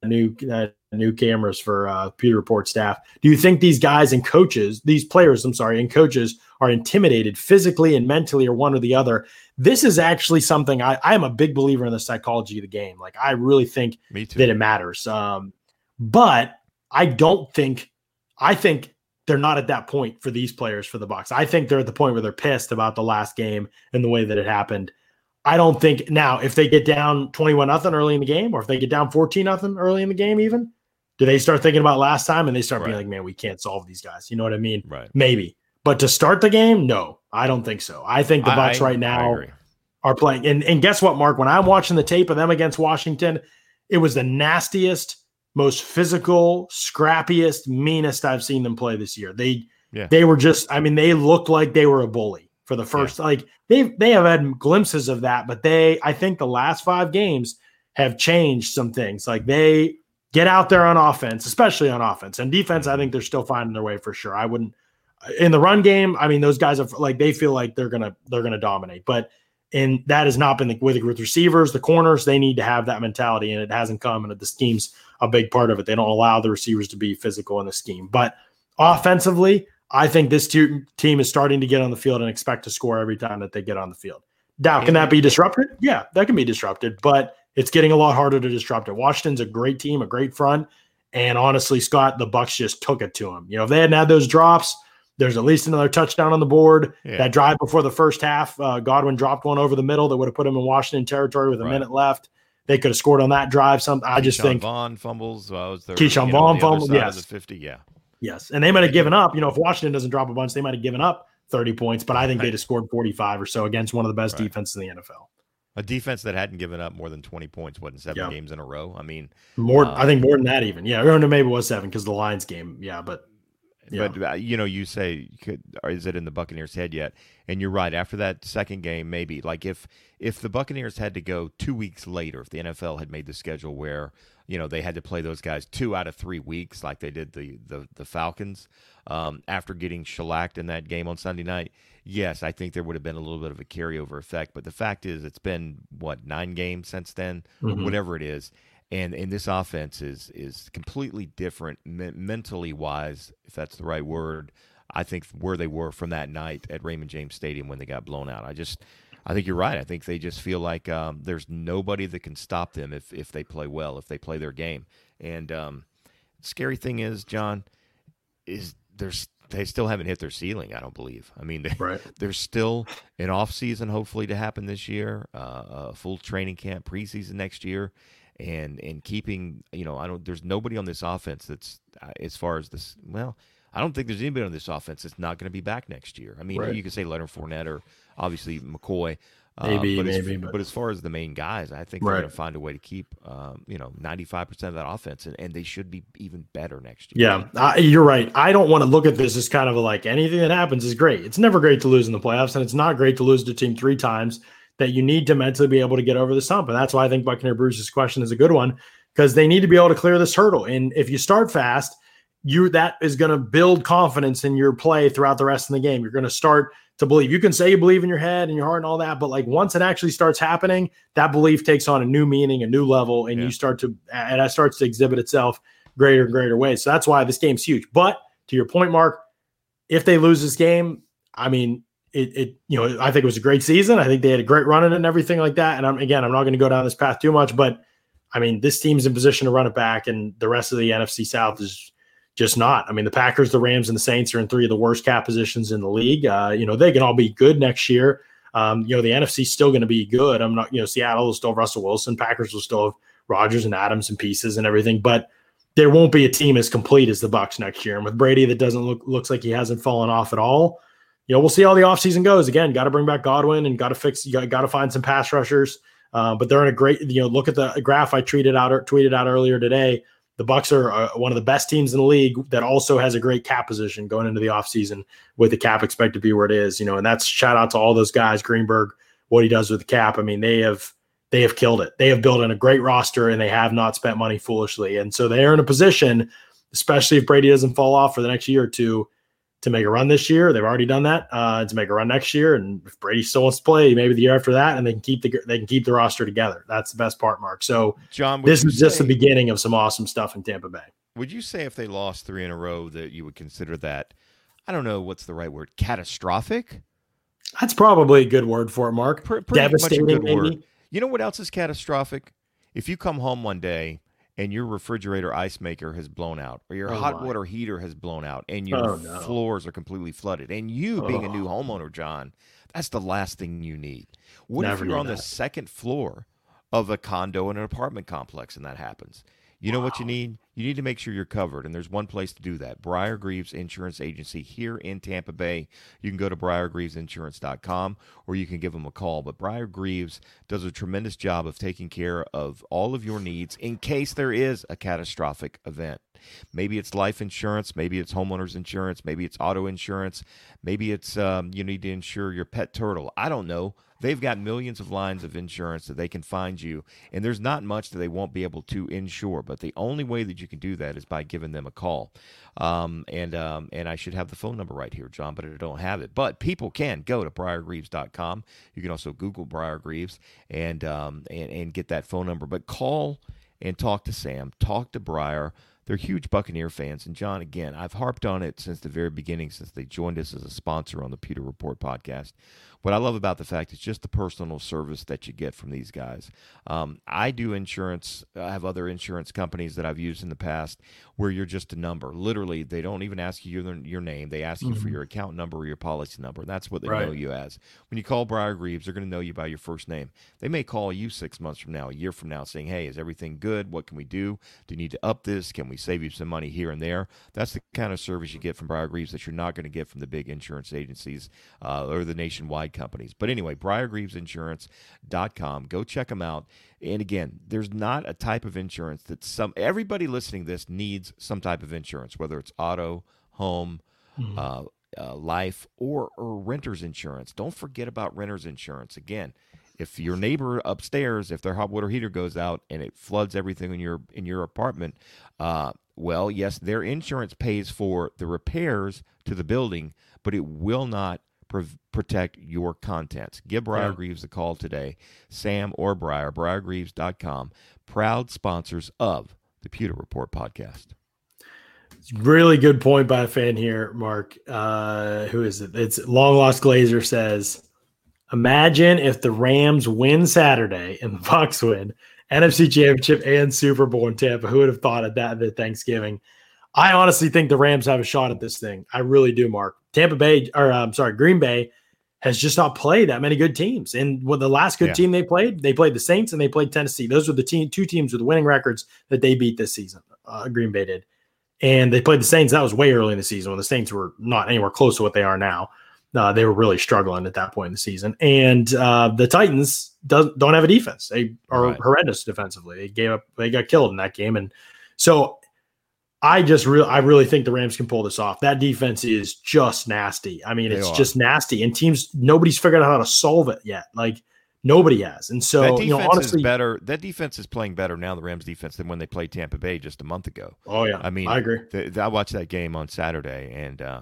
new uh, new cameras for uh, Pewter Report staff. Do you think these guys and coaches, these players, I'm sorry, and coaches are intimidated physically and mentally, or one or the other? This is actually something I, I am a big believer in the psychology of the game. Like I really think Me too. that it matters. Um, but I don't think I think they're not at that point for these players for the Bucs. I think they're at the point where they're pissed about the last game and the way that it happened. I don't think now if they get down 21 nothing early in the game or if they get down 14 nothing early in the game even do they start thinking about last time and they start being like man we can't solve these guys you know what I mean right. maybe but to start the game no I don't think so I think the Bucs I- right now are playing. And, and guess what, Mark? When I'm watching the tape of them against Washington, it was the nastiest, most physical, scrappiest, meanest I've seen them play this year. They Yeah. they were just, I mean, they looked like they were a bully for the first like they they have had glimpses of that, but they I think the last five games have changed some things. Like they get out there on offense, especially on offense. And defense, I mm-hmm. think they're still finding their way for sure. I wouldn't in the run game, I mean, those guys are like they feel like they're gonna they're gonna dominate, but and that has not been the, with with receivers, the corners. They need to have that mentality, and it hasn't come. And the scheme's a big part of it. They don't allow the receivers to be physical in the scheme. But offensively, I think this team is starting to get on the field and expect to score every time that they get on the field. Now, can that be disrupted? Yeah, that can be disrupted, but it's getting a lot harder to disrupt it. Washington's a great team, a great front, and honestly, Scott, the Bucs just took it to them. You know, if they hadn't had those drops, there's at least another touchdown on the board. Yeah. That drive before the first half, uh, Godwin dropped one over the middle that would have put him in Washington territory with a Right. minute left. They could have scored on that drive. Some, I just Ke'Shawn think Vaughn fumbles. Uh, was there, Ke'Shawn you know, Vaughn the other fumbled, side of yes. 50. Yeah. Yes. And they might have given up. You know, if Washington doesn't drop a bunch, they might have given up 30 points, but I think they'd have scored 45 or so against one of the best Right. defenses in the NFL. A defense that hadn't given up more than 20 points, wasn't seven Yeah. games in a row. I mean, More, Uh, I think more than that, even. Yeah. Or maybe it was seven because the Lions game. Yeah. But Yeah. But uh, you know, you say, could, is it in the Buccaneers' head yet? And you're right. After that second game, maybe like if if the Buccaneers had to go two weeks later, if the NFL had made the schedule where you know they had to play those guys two out of three weeks, like they did the the, the Falcons, um, after getting shellacked in that game on Sunday night, yes, I think there would have been a little bit of a carryover effect. But the fact is, it's been what nine games since then, Mhm. whatever it is. And and this offense is is completely different me- mentally wise, if that's the right word. I think where they were from that night at Raymond James Stadium when they got blown out. I just, I think you're right. I think they just feel like um, there's nobody that can stop them if if they play well, if they play their game. And um, scary thing is, John, is there's they still haven't hit their ceiling. I don't believe. I mean, they, Right. there's still an off season hopefully to happen this year, uh, a full training camp, preseason next year, and and keeping you know I don't. There's nobody on this offense that's uh, as far as this. Well, I don't think there's anybody on this offense that's not going to be back next year. I mean, Right. you could say Leonard Fournette or obviously McCoy. uh, Maybe, but maybe, as, but- but as far as the main guys, I think they're going to find a way to keep, um, you know, 95% of that offense, and, and they should be even better next year. Yeah, I, you're right. I don't want to look at this as kind of a, like anything that happens is great. It's never great to lose in the playoffs, and it's not great to lose to a team three times. That you need to mentally be able to get over this hump, and that's why I think Buccaneer Bruce's question is a good one because they need to be able to clear this hurdle. And if you start fast, you that is going to build confidence in your play throughout the rest of the game. You're going to start to believe. You can say you believe in your head and your heart and all that, but like once it actually starts happening, that belief takes on a new meaning, a new level, and Yeah. you start to and that starts to exhibit itself greater and greater ways. So that's why this game's huge. But to your point, Mark, if they lose this game, I mean, it, it you know, I think it was a great season. I think they had a great run in it and everything like that. And I'm again, I'm not going to go down this path too much, but I mean, this team's in position to run it back, and the rest of the NFC South is just not. I mean, the Packers, the Rams, and the Saints are in three of the worst cap positions in the league. Uh, you know, they can all be good next year. Um, you know, the NFC's still going to be good. I'm not, you know, Seattle will still have Russell Wilson, Packers will still have Rodgers and Adams and pieces and everything, but there won't be a team as complete as the Bucs next year. And with Brady, that doesn't look looks like he hasn't fallen off at all. You know, we'll see how the offseason goes. Again, got to bring back Godwin and got to fix. Got to find some pass rushers. Uh, but they're in a great. You know, look at the graph I tweeted out or tweeted out earlier today. The Bucs are uh, one of the best teams in the league that also has a great cap position going into the offseason with the cap expected to be where it is. You know, and that's shout out to all those guys, Greenberg, what he does with the cap. I mean, they have they have killed it. They have built in a great roster and they have not spent money foolishly. And so they are in a position, especially if Brady doesn't fall off for the next year or two, to make a run this year. They've already done that. Uh, to make a run next year, and if Brady still wants to play, maybe the year after that, and they can keep the they can keep the roster together. That's the best part, Mark. So John, this is just the beginning of some awesome stuff in Tampa Bay. Would you say if they lost three in a row that you would consider that? I don't know what's the right word. Catastrophic. That's probably a good word for it, Mark. Pre- pretty Devastating, maybe. word. You know what else is catastrophic? If you come home one day and your refrigerator ice maker has blown out, or your Oh, hot my. water heater has blown out, and your Oh, no. floors are completely flooded, and you being a Oh. new homeowner, John, that's the last thing you need. What Never if you're on the second floor of a condo in an apartment complex and that happens? You know what you need? You need to make sure you're covered, and there's one place to do that. Briar Greaves Insurance Agency here in Tampa Bay. You can go to briargreavesinsurance.com or you can give them a call. But Briar Greaves does a tremendous job of taking care of all of your needs in case there is a catastrophic event. Maybe it's life insurance, maybe it's homeowners insurance, maybe it's auto insurance, maybe it's um, you need to insure your pet turtle. I don't know. They've got millions of lines of insurance that they can find you, and there's not much that they won't be able to insure. But the only way that you can do that is by giving them a call. Um, and um, and I should have the phone number right here, John, but I don't have it. But people can go to briargreaves.com. You can also Google Briar Greaves and um, and and get that phone number. But call and talk to Sam, talk to Briar. They're huge Buccaneer fans. And John, again, I've harped on it since the very beginning, since they joined us as a sponsor on the Pewter Report podcast. What I love about the fact is just the personal service that you get from these guys. Um, I do insurance. I have other insurance companies that I've used in the past where you're just a number. Literally, they don't even ask you your, your name. They ask you for your account number or your policy number. And that's what they Right. know you as. When you call Briar Greaves, they're going to know you by your first name. They may call you six months from now, a year from now, saying, "Hey, is everything good? What can we do? Do you need to up this? Can we save you some money here and there?" That's the kind of service you get from Briar Greaves that you're not going to get from the big insurance agencies uh, or the nationwide companies. But anyway, BriarGreavesInsurance.com. Go check them out. And again, there's not a type of insurance that some everybody listening to this needs some type of insurance, whether it's auto, home, uh, uh, life, or, or renter's insurance. Don't forget about renter's insurance. Again, if your neighbor upstairs, if their hot water heater goes out and it floods everything in your in your apartment, uh, well, yes, their insurance pays for the repairs to the building, but it will not protect your contents. Give Briar yeah. Greaves a call today. Sam or Briar, briargreaves.com. Proud sponsors of the Pewter Report podcast. Really good point by a fan here, Mark. Uh, who is it? It's Long Lost Glazer says, Imagine if the Rams win Saturday and the Bucs win NFC Championship and Super Bowl in Tampa. Who would have thought of that at Thanksgiving? I honestly think the Rams have a shot at this thing. I really do, Mark. Tampa Bay, or I'm sorry, Green Bay has just not played that many good teams. And with the last good yeah. team they played, they played the Saints and they played Tennessee. Those were the team, two teams with winning records that they beat this season. Uh, Green Bay did, and they played the Saints. That was way early in the season when the Saints were not anywhere close to what they are now. Uh, they were really struggling at that point in the season, and uh, the Titans does, don't have a defense. They are right. horrendous defensively. They gave up. They got killed in that game, and so I just really, I really think the Rams can pull this off. That defense is just nasty. I mean, they it's are. just nasty, and teams nobody's figured out how to solve it yet. Like nobody has, and so that defense you know, honestly, is better. That defense is playing better now, the Rams defense, than when they played Tampa Bay just a month ago. Oh yeah, I mean, I agree. The, the, I watched that game on Saturday, and uh,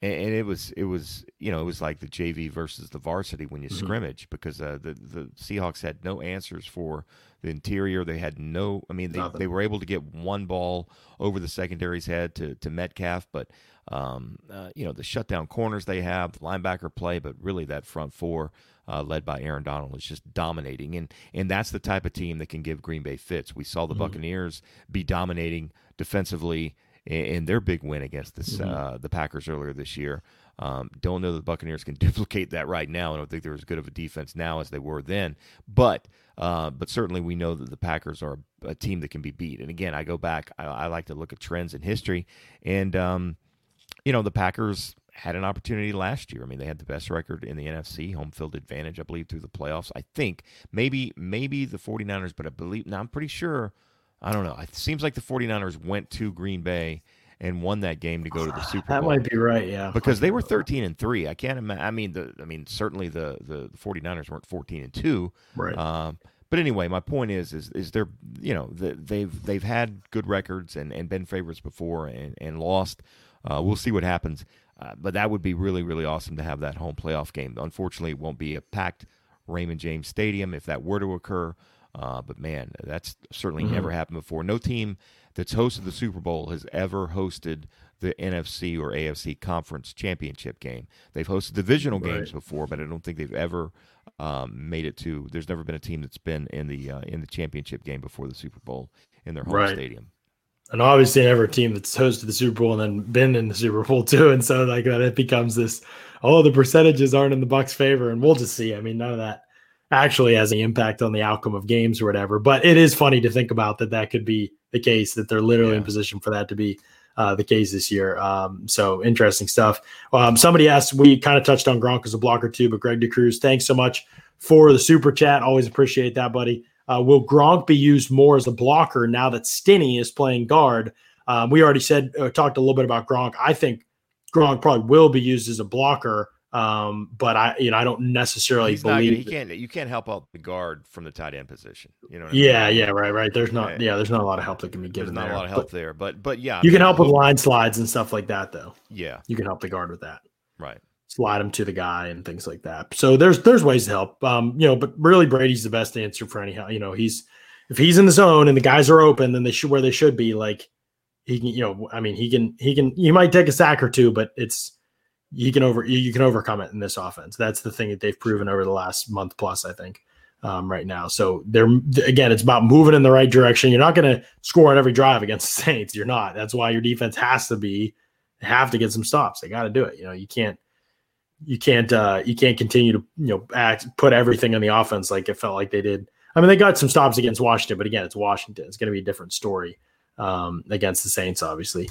and, it was it was you know it was like the JV versus the varsity when you mm-hmm. scrimmage because uh, the the Seahawks had no answers for the interior. They had no. I mean, they, they were able to get one ball over the secondary's head to to Metcalf, but um, uh, you know the shutdown corners they have, the linebacker play, but really that front four. Uh, led by Aaron Donald is just dominating, and and that's the type of team that can give Green Bay fits. We saw the mm-hmm. Buccaneers be dominating defensively in, their big win against this, mm-hmm. uh, the Packers earlier this year. Um, don't know that the Buccaneers can duplicate that right now. I don't think they're as good of a defense now as they were then, but uh, but certainly we know that the Packers are a team that can be beat. And again, I go back. I, I like to look at trends in history, and um, you know the Packers had an opportunity last year. I mean, they had the best record in the NFC, home field advantage, I believe, through the playoffs. I think maybe maybe the 49ers, but I believe now I'm pretty sure I don't know. It seems like the 49ers went to Green Bay and won that game to go to the Super Bowl. That might be right, yeah. Because they were 13 and 3. I can't imagine I mean the I mean certainly the the 49ers weren't 14 and 2. Right. Um, but anyway, my point is is is they're you know they've they've had good records and, and been favorites before and, and lost. Uh, we'll see what happens. Uh, but that would be really really awesome to have that home playoff game. Unfortunately, it won't be a packed Raymond James Stadium if that were to occur. Uh, but man, that's certainly mm-hmm. never happened before. No team that's hosted the Super Bowl has ever hosted the NFC or AFC conference championship game. They've hosted divisional right. games before, but I don't think they've ever um, made it to. There's never been a team that's been in the uh, in the championship game before the Super Bowl in their home right. stadium. And obviously, never a team that's hosted the Super Bowl and then been in the Super Bowl too. And so, like that, it becomes this. Oh, the percentages aren't in the Bucs' favor, and we'll just see. I mean, none of that actually has an impact on the outcome of games or whatever. But it is funny to think about that that could be the case, that they're literally yeah. in position for that to be uh, the case this year. Um, so interesting stuff. Um, somebody asked, we kind of touched on Gronk as a blocker too, but Greg DeCruz, thanks so much for the super chat. Always appreciate that, buddy. Uh, will Gronk be used more as a blocker now that Stinnie is playing guard? Um, we already said, uh, talked a little bit about Gronk. I think Gronk probably will be used as a blocker um, but I, you know, I don't necessarily He's believe not, he can't. You can't help out the guard from the tight end position. You know. yeah, I mean? yeah, right, right. There's not. Yeah, there's not a lot of help that can be given. There's not there, a lot of help but there, but but yeah, you can help with line slides and stuff like that, though. Yeah, you can help the guard with that. Right. Slide him to the guy and things like that. So there's there's ways to help. Um, you know, but really Brady's the best answer for any help. You know, he's if he's in the zone and the guys are open, then they should where they should be. Like he can, you know, I mean, he can he can he might take a sack or two, but it's you can over you can overcome it in this offense. That's the thing that they've proven over the last month plus, I think, um, right now. So they're again, it's about moving in the right direction. You're not going to score on every drive against the Saints. You're not. That's why your defense has to be have to get some stops. They got to do it. You know, you can't you can't uh, you can't continue to you know act put everything on the offense like it felt like they did. I mean, they got some stops against Washington, but again, it's Washington. It's going to be a different story um, against the Saints, obviously.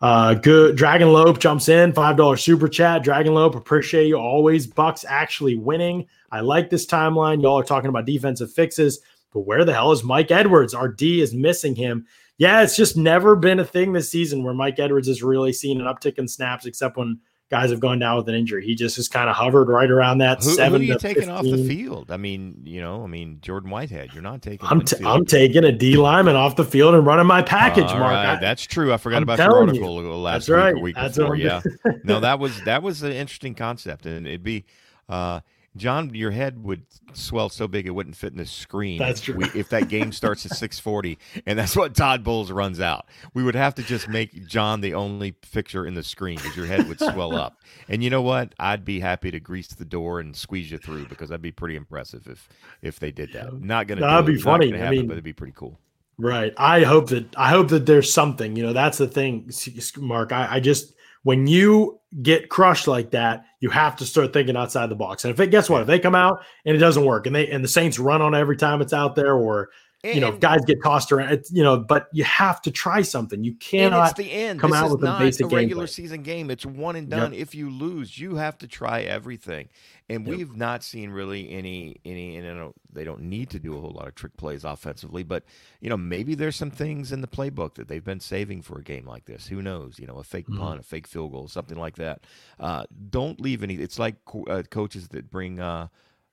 Uh, good. Dragon Lope jumps in, $5 super chat. Dragon Lope, appreciate you always. Bucs actually winning. I like this timeline. Y'all are talking about defensive fixes, but where the hell is Mike Edwards? Our D is missing him. Yeah, it's just never been a thing this season where Mike Edwards has really seen an uptick in snaps, except when guys have gone down with an injury. He just has kind of hovered right around that Who, seven. who are you to taking 15. off the field? I mean, you know, I mean Jordan Whitehead. You're not taking. I'm, t-. I'm taking a D lineman off the field and running my package, All Mark. right, I- that's true. I forgot I'm about your telling you. article last That's week right. or week That's before. Yeah, no, that was that was an interesting concept, and it'd be. Uh, John, your head would swell so big it wouldn't fit in the screen. That's true. We, if that game starts at six forty, and that's what Todd Bowles runs out, we would have to just make John the only picture in the screen because your head would swell up. And you know what? I'd be happy to grease the door and squeeze you through because that'd be pretty impressive if if they did that. Not gonna. That'd be it. Funny. gonna I mean- but it'd be pretty cool. Right. I hope that I hope that there's something. You know, that's the thing, Mark. I, I just when you get crushed like that, you have to start thinking outside the box. And if it guess what, if they come out and it doesn't work, and they and the Saints run on every time it's out there, or you know, guys get tossed around, it's, you know, but you have to try something. You And cannot. it's the end. come this out with a basic a regular season game. It's one and done. If you lose, you have to try everything. And Yep. we've not seen really any any. And I don't, they don't need to do a whole lot of trick plays offensively, but you know maybe there's some things in the playbook that they've been saving for a game like this. Who knows? You know, a fake Mhm. punt, a fake field goal, something like that. Uh, don't leave any. It's like co- uh, coaches that bring uh,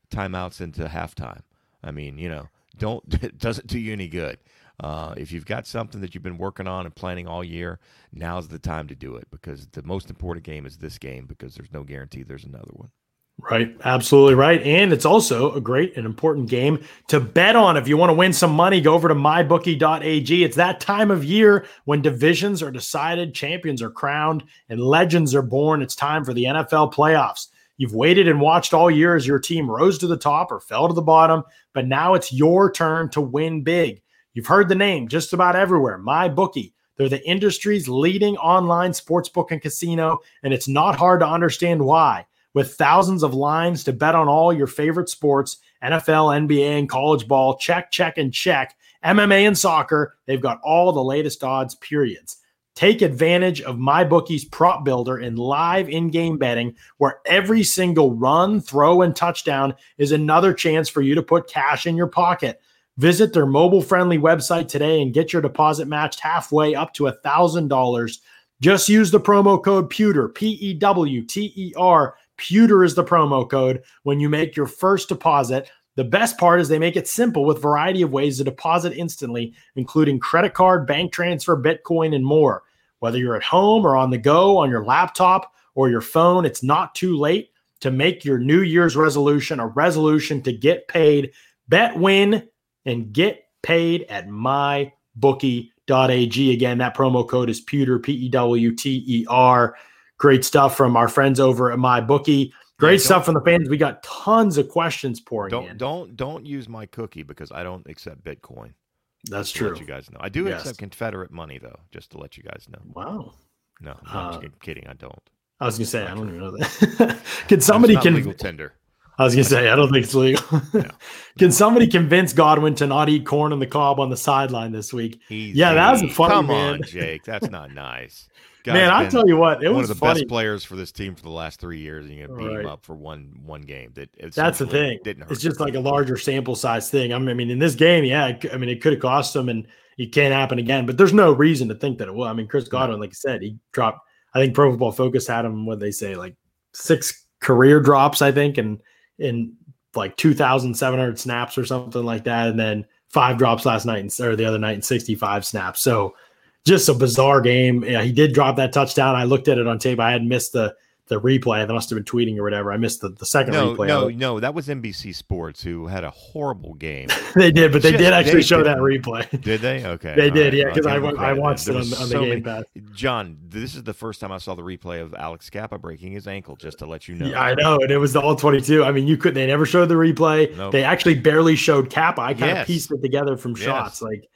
timeouts into halftime. I mean, you know, don't it doesn't do you any good. Uh, if you've got something that you've been working on and planning all year, now's the time to do it because the most important game is this game because there's no guarantee there's another one. Right, absolutely right. And it's also a great and important game to bet on. If you want to win some money, go over to mybookie.ag. It's that time of year when divisions are decided, champions are crowned, and legends are born. It's time for the NFL playoffs. You've waited and watched all year as your team rose to the top or fell to the bottom, but now it's your turn to win big. You've heard the name just about everywhere MyBookie. They're the industry's leading online sportsbook and casino, and it's not hard to understand why. With thousands of lines to bet on all your favorite sports NFL, NBA, and college ball, check, check, and check. MMA and soccer, they've got all the latest odds, periods. Take advantage of MyBookie's prop builder in live in game betting, where every single run, throw, and touchdown is another chance for you to put cash in your pocket. Visit their mobile friendly website today and get your deposit matched halfway up to $1,000. Just use the promo code PEWTER, P E W T E R. Pewter is the promo code when you make your first deposit. The best part is they make it simple with variety of ways to deposit instantly, including credit card, bank transfer, Bitcoin, and more. Whether you're at home or on the go on your laptop or your phone, it's not too late to make your New Year's resolution a resolution to get paid. Bet, win, and get paid at mybookie.ag. Again, that promo code is Pewter, P E W T E R. Great stuff from our friends over at MyBookie. Great stuff from the fans. We got tons of questions pouring Don't in. don't don't use my cookie because I don't accept Bitcoin. That's true. Let you guys know. I do Yes. accept Confederate money though, just to let you guys know. Wow. No, no I'm Uh, just kidding. I don't. I was gonna say I don't even know that. can somebody can legal tender. I was gonna say I don't think it's legal. Can somebody convince Godwin to not eat corn on the cob on the sideline this week? Yeah, that was Easy. funny, Come man. on, Jake. That's not nice. Man, I'll tell you what, it was. one was of the funny. best players for this team for the last three years, and you're gonna beat Right. him up for one one game. That That's the thing. Didn't hurt. It's just like a larger sample size thing. I mean, in this game, yeah, I mean, it could have cost him, and it can't happen again. But there's no reason to think that it will. I mean, Chris Godwin, like I said, he dropped. I think Pro Football Focus had him. What they say, like six career drops, I think, and in like 2,700 snaps or something like that, and then five drops last night and or the other night in 65 snaps. So just a bizarre game. Yeah, he did drop that touchdown. I looked at it on tape. I had missed the the replay. I must have been tweeting or whatever. I missed the, the second No, replay. of no, no. That was NBC Sports who had a horrible game. They did, but they Just- did actually they show that didn't. replay. Did they? Okay. They did, right. yeah, Well, because I, give I watched it on, on the so Game Pass. John, this is the first time I saw the replay of Alex Cappa breaking his ankle. Just to let you know. Yeah, I know, and it was the all twenty-two. I mean, you could. They never showed the replay. Nope. They actually barely showed Kappa. I kind of Yes. pieced it together from Yes. shots. Like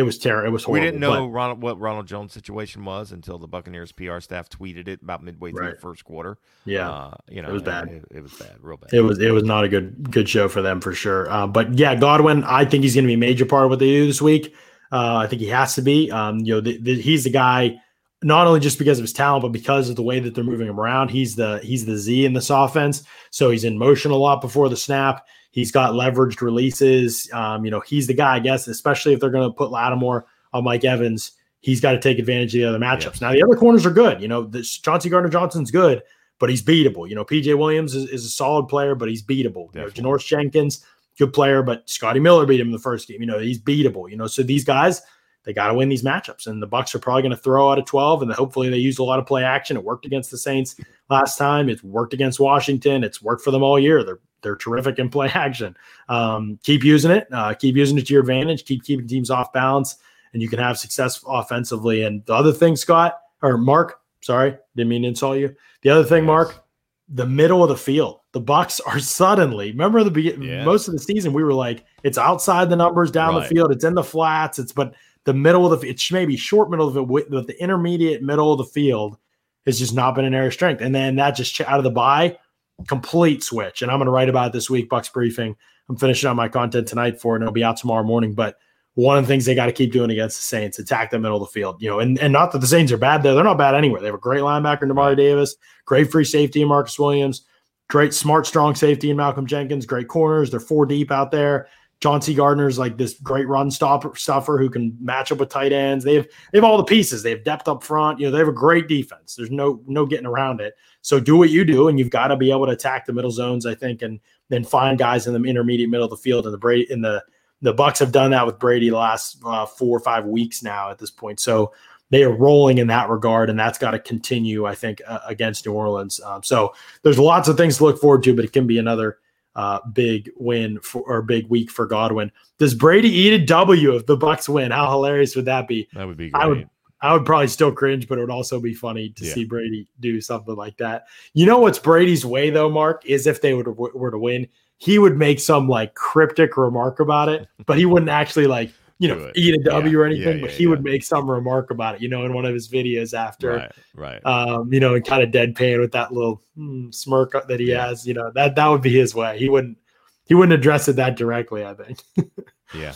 it was terrible. It was horrible. We didn't know Ronald, what Ronald Jones' situation was until the Buccaneers PR staff tweeted it about midway through Right. the first quarter. yeah, uh, you know, it was bad. It, it was bad, real bad. it was. It was not a good good show for them for sure. Uh, but yeah, Godwin. I think he's going to be a major part of what they do this week. Uh, I think he has to be. Um, you know, the, the, he's the guy. Not only just because of his talent, but because of the way that they're moving him around. He's the he's the Z in this offense. So he's in motion a lot before the snap. He's got leveraged releases. Um, you know, he's the guy, I guess, especially if they're going to put Lattimore on Mike Evans. He's got to take advantage of the other matchups. Now the other corners are good. You know, this Chauncey Gardner Johnson's good, but he's beatable. You know, PJ Williams is, is a solid player, but he's beatable. You know, Janoris Jenkins, good player, but Scotty Miller beat him in the first game. You know, he's beatable. You know, so these guys they got to win these matchups. And the Bucs are probably going to throw out a 12, and hopefully they use a lot of play action. It worked against the Saints last time. It's worked against Washington. It's worked for them all year. They're they're terrific in play action. Um, keep using it. Uh, keep using it to your advantage. Keep keeping teams off balance, and you can have success offensively. And the other thing, Scott or Mark, sorry, didn't mean to insult you. The other thing, Mark, the middle of the field. The Bucs are suddenly. Remember the beginning. Yeah. Most of the season, we were like, it's outside the numbers down right. the field. It's in the flats. It's but the middle of the it's maybe short middle of it, but the intermediate middle of the field has just not been an area of strength. And then that just out of the buy, complete switch. And I'm going to write about it this week, Bucs briefing. I'm finishing up my content tonight for it, and it'll be out tomorrow morning. But one of the things they got to keep doing against the Saints, attack the middle of the field. You know, and, and not that the Saints are bad there. They're not bad anywhere. They have a great linebacker in Davis, great free safety in Marcus Williams, great smart, strong safety in Malcolm Jenkins, great corners. They're four deep out there. Chauncey Gardner's like this great run stopper stuffer who can match up with tight ends. They have they have all the pieces. They have depth up front. You know, they have a great defense. There's no no getting around it. So do what you do, and you've got to be able to attack the middle zones, I think, and then find guys in the intermediate middle of the field. And the Brady in the the Bucs have done that with Brady the last uh, four or five weeks now at this point. So they are rolling in that regard, and that's got to continue, I think, uh, against New Orleans. Um, so there's lots of things to look forward to, but it can be another uh, big win for or big week for Godwin. Does Brady eat a W if the Bucs win? How hilarious would that be? That would be great. I would I would probably still cringe, but it would also be funny to yeah. see Brady do something like that. You know what's Brady's way though, Mark, is if they would were to win, he would make some like cryptic remark about it, but he wouldn't actually like you know, eat a W yeah, or anything, yeah, but he would make some remark about it, you know, in one of his videos after, right, right. Um, you know, and kind of deadpan with that little hmm, smirk that he has, you know, that that would be his way. He wouldn't he wouldn't address it that directly, I think. yeah.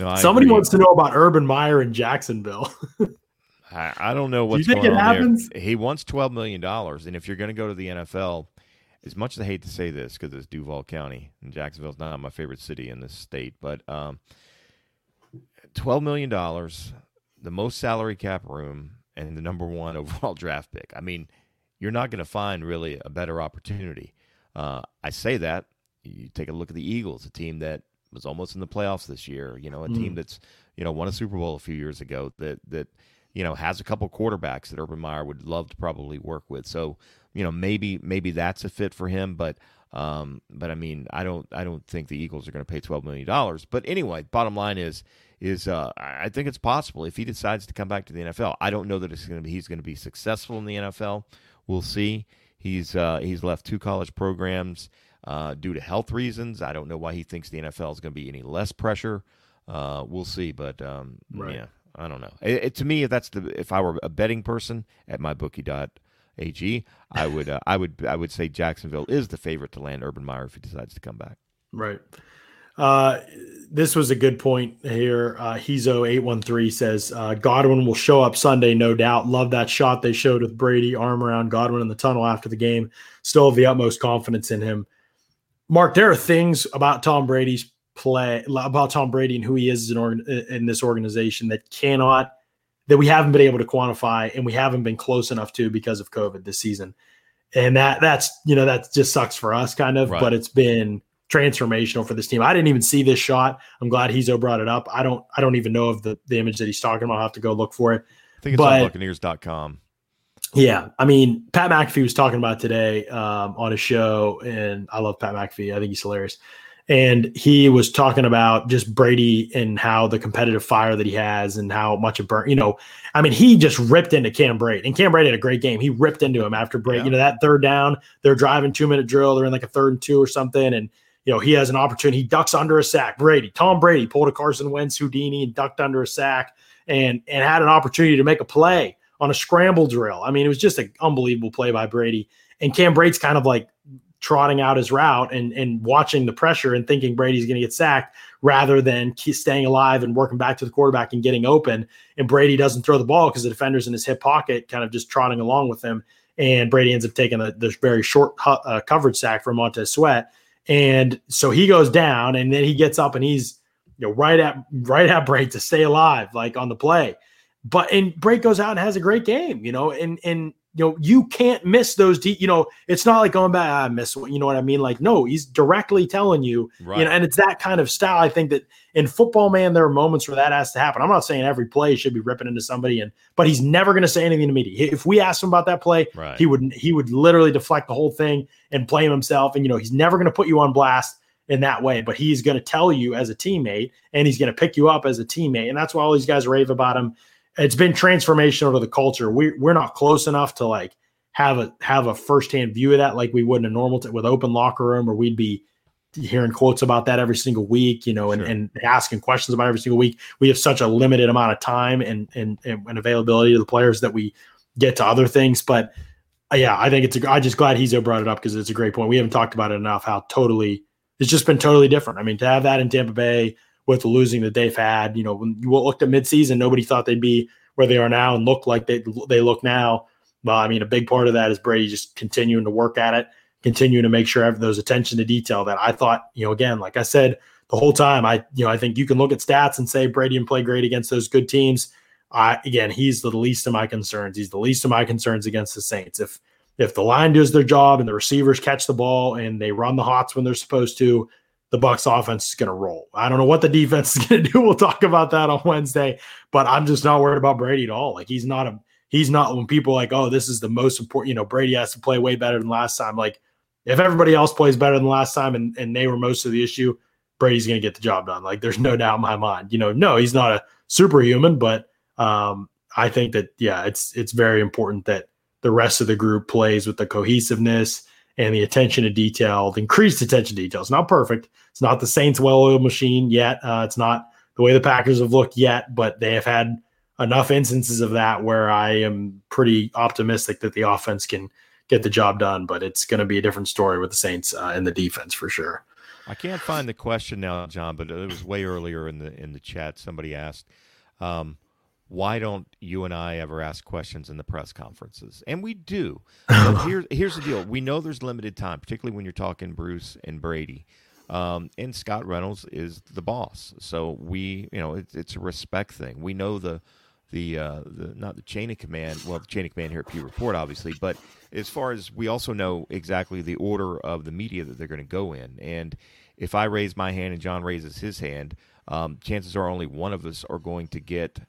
No, Somebody agree. wants to know about Urban Meyer in Jacksonville. I, I, don't know what's Do you think going it happens? There. He wants twelve million dollars, and if you're going to go to the NFL, as much as I hate to say this because it's Duval County and Jacksonville's not my favorite city in this state, but um, twelve million dollars, the most salary cap room, and the number one overall draft pick. I mean, you're not going to find really a better opportunity. Uh, I say that you take a look at the Eagles, a team that was almost in the playoffs this year. You know, a mm. team that's you know won a Super Bowl a few years ago. That that you know has a couple quarterbacks that Urban Meyer would love to probably work with. So you know maybe maybe that's a fit for him, but. Um, but I mean, I don't, I don't think the Eagles are going to pay twelve million dollars. But anyway, bottom line is, is uh, I think it's possible if he decides to come back to the NFL. I don't know that it's going to be he's going to be successful in the NFL. We'll see. He's uh, he's left two college programs uh, due to health reasons. I don't know why he thinks the NFL is going to be any less pressure. Uh, we'll see, but um, right. yeah, I don't know. It, it, to me, if that's the if I were a betting person at mybookie.ag, I would uh, I would I would say Jacksonville is the favorite to land Urban Meyer if he decides to come back. Right. Uh, this was a good point here. Uh, Hezo813 says uh, Godwin will show up Sunday, no doubt. Love that shot they showed with Brady, arm around Godwin in the tunnel after the game. Still have the utmost confidence in him. Mark, there are things about Tom Brady's play, about Tom Brady and who he is in, organ, in this organization that cannot, that we haven't been able to quantify and we haven't been close enough to because of COVID this season. And that that's you know that just sucks for us kind of, right. but it's been transformational for this team. I didn't even see this shot. I'm glad Hezo brought it up. I don't I don't even know of the, the image that he's talking about. I'll have to go look for it. I think it's but, on Buccaneers.com. Yeah, I mean, Pat McAfee was talking about today um, on a show, and I love Pat McAfee. I think he's hilarious. And he was talking about just Brady and how the competitive fire that he has, and how much it burn. You know, I mean, he just ripped into Cam Brate, and Cam Brate had a great game. He ripped into him after Brady. Yeah. You know, that third down, they're driving two minute drill. They're in like a third and two or something, and you know, he has an opportunity. He ducks under a sack. Brady, Tom Brady pulled a Carson Wentz Houdini and ducked under a sack and and had an opportunity to make a play on a scramble drill. I mean, it was just an unbelievable play by Brady. And Cam Brate's kind of like trotting out his route and and watching the pressure and thinking Brady's going to get sacked rather than staying alive and working back to the quarterback and getting open. And Brady doesn't throw the ball because the defender's in his hip pocket, kind of just trotting along with him. And Brady ends up taking the, the very short uh, coverage sack from Montez Sweat. And so he goes down, and then he gets up and he's you know right at right at Brady to stay alive, like on the play. But and Brate goes out and has a great game, you know, and and you know you can't miss those deep. You know, it's not like going back. Ah, I miss. You know what I mean? Like no, he's directly telling you. Right. You know, and it's that kind of style. I think that in football, man, there are moments where that has to happen. I'm not saying every play should be ripping into somebody, and but he's never going to say anything to me. If we asked him about that play, right. he would he would literally deflect the whole thing and blame himself. And you know, he's never going to put you on blast in that way, but he's going to tell you as a teammate and he's going to pick you up as a teammate. And that's why all these guys rave about him it's been transformational to the culture. We we're not close enough to like have a have a firsthand view of that like we would in a normal t- with open locker room, or we'd be hearing quotes about that every single week, you know, and, sure. and asking questions about every single week. We have such a limited amount of time and, and and availability to the players that we get to other things. But uh, yeah, I think it's a, I just glad he's brought it up because it's a great point. We haven't talked about it enough. How totally it's just been totally different. I mean, to have that in Tampa Bay, with losing that they've had. You know, when you looked at midseason, nobody thought they'd be where they are now and look like they they look now. Well, I mean, a big part of that is Brady just continuing to work at it, continuing to make sure have those attention to detail that I thought, you know, again, like I said the whole time, I, you know, I think you can look at stats and say Brady and play great against those good teams. I, again, he's the least of my concerns. He's the least of my concerns against the Saints. If if the line does their job and the receivers catch the ball and they run the hots when they're supposed to, the Bucs offense is going to roll. I don't know what the defense is going to do. We'll talk about that on Wednesday, but I'm just not worried about Brady at all. Like he's not a he's not when people like, "Oh, this is the most important, you know, Brady has to play way better than last time." Like if everybody else plays better than last time and and they were most of the issue, Brady's going to get the job done. Like there's no doubt in my mind. You know, no, he's not a superhuman, but um I think that yeah, it's it's very important that the rest of the group plays with the cohesiveness and the attention to detail, the increased attention to detail. It's not perfect. It's not the Saints' well-oiled machine yet. Uh, it's not the way the Packers have looked yet, but they have had enough instances of that where I am pretty optimistic that the offense can get the job done. But it's going to be a different story with the Saints uh, and the defense for sure. I can't find the question now, John, but it was way earlier in the in the chat. Somebody asked. Um, why don't you and I ever ask questions in the press conferences? And we do. But here, here's the deal: we know there's limited time, particularly when you're talking Bruce and Brady. Um, and Scott Reynolds is the boss, so we, you know, it, it's a respect thing. We know the, the, uh, the not the chain of command. Well, the chain of command here at P Report, obviously, but as far as we also know exactly the order of the media that they're going to go in. And if I raise my hand and John raises his hand, um, chances are only one of us are going to get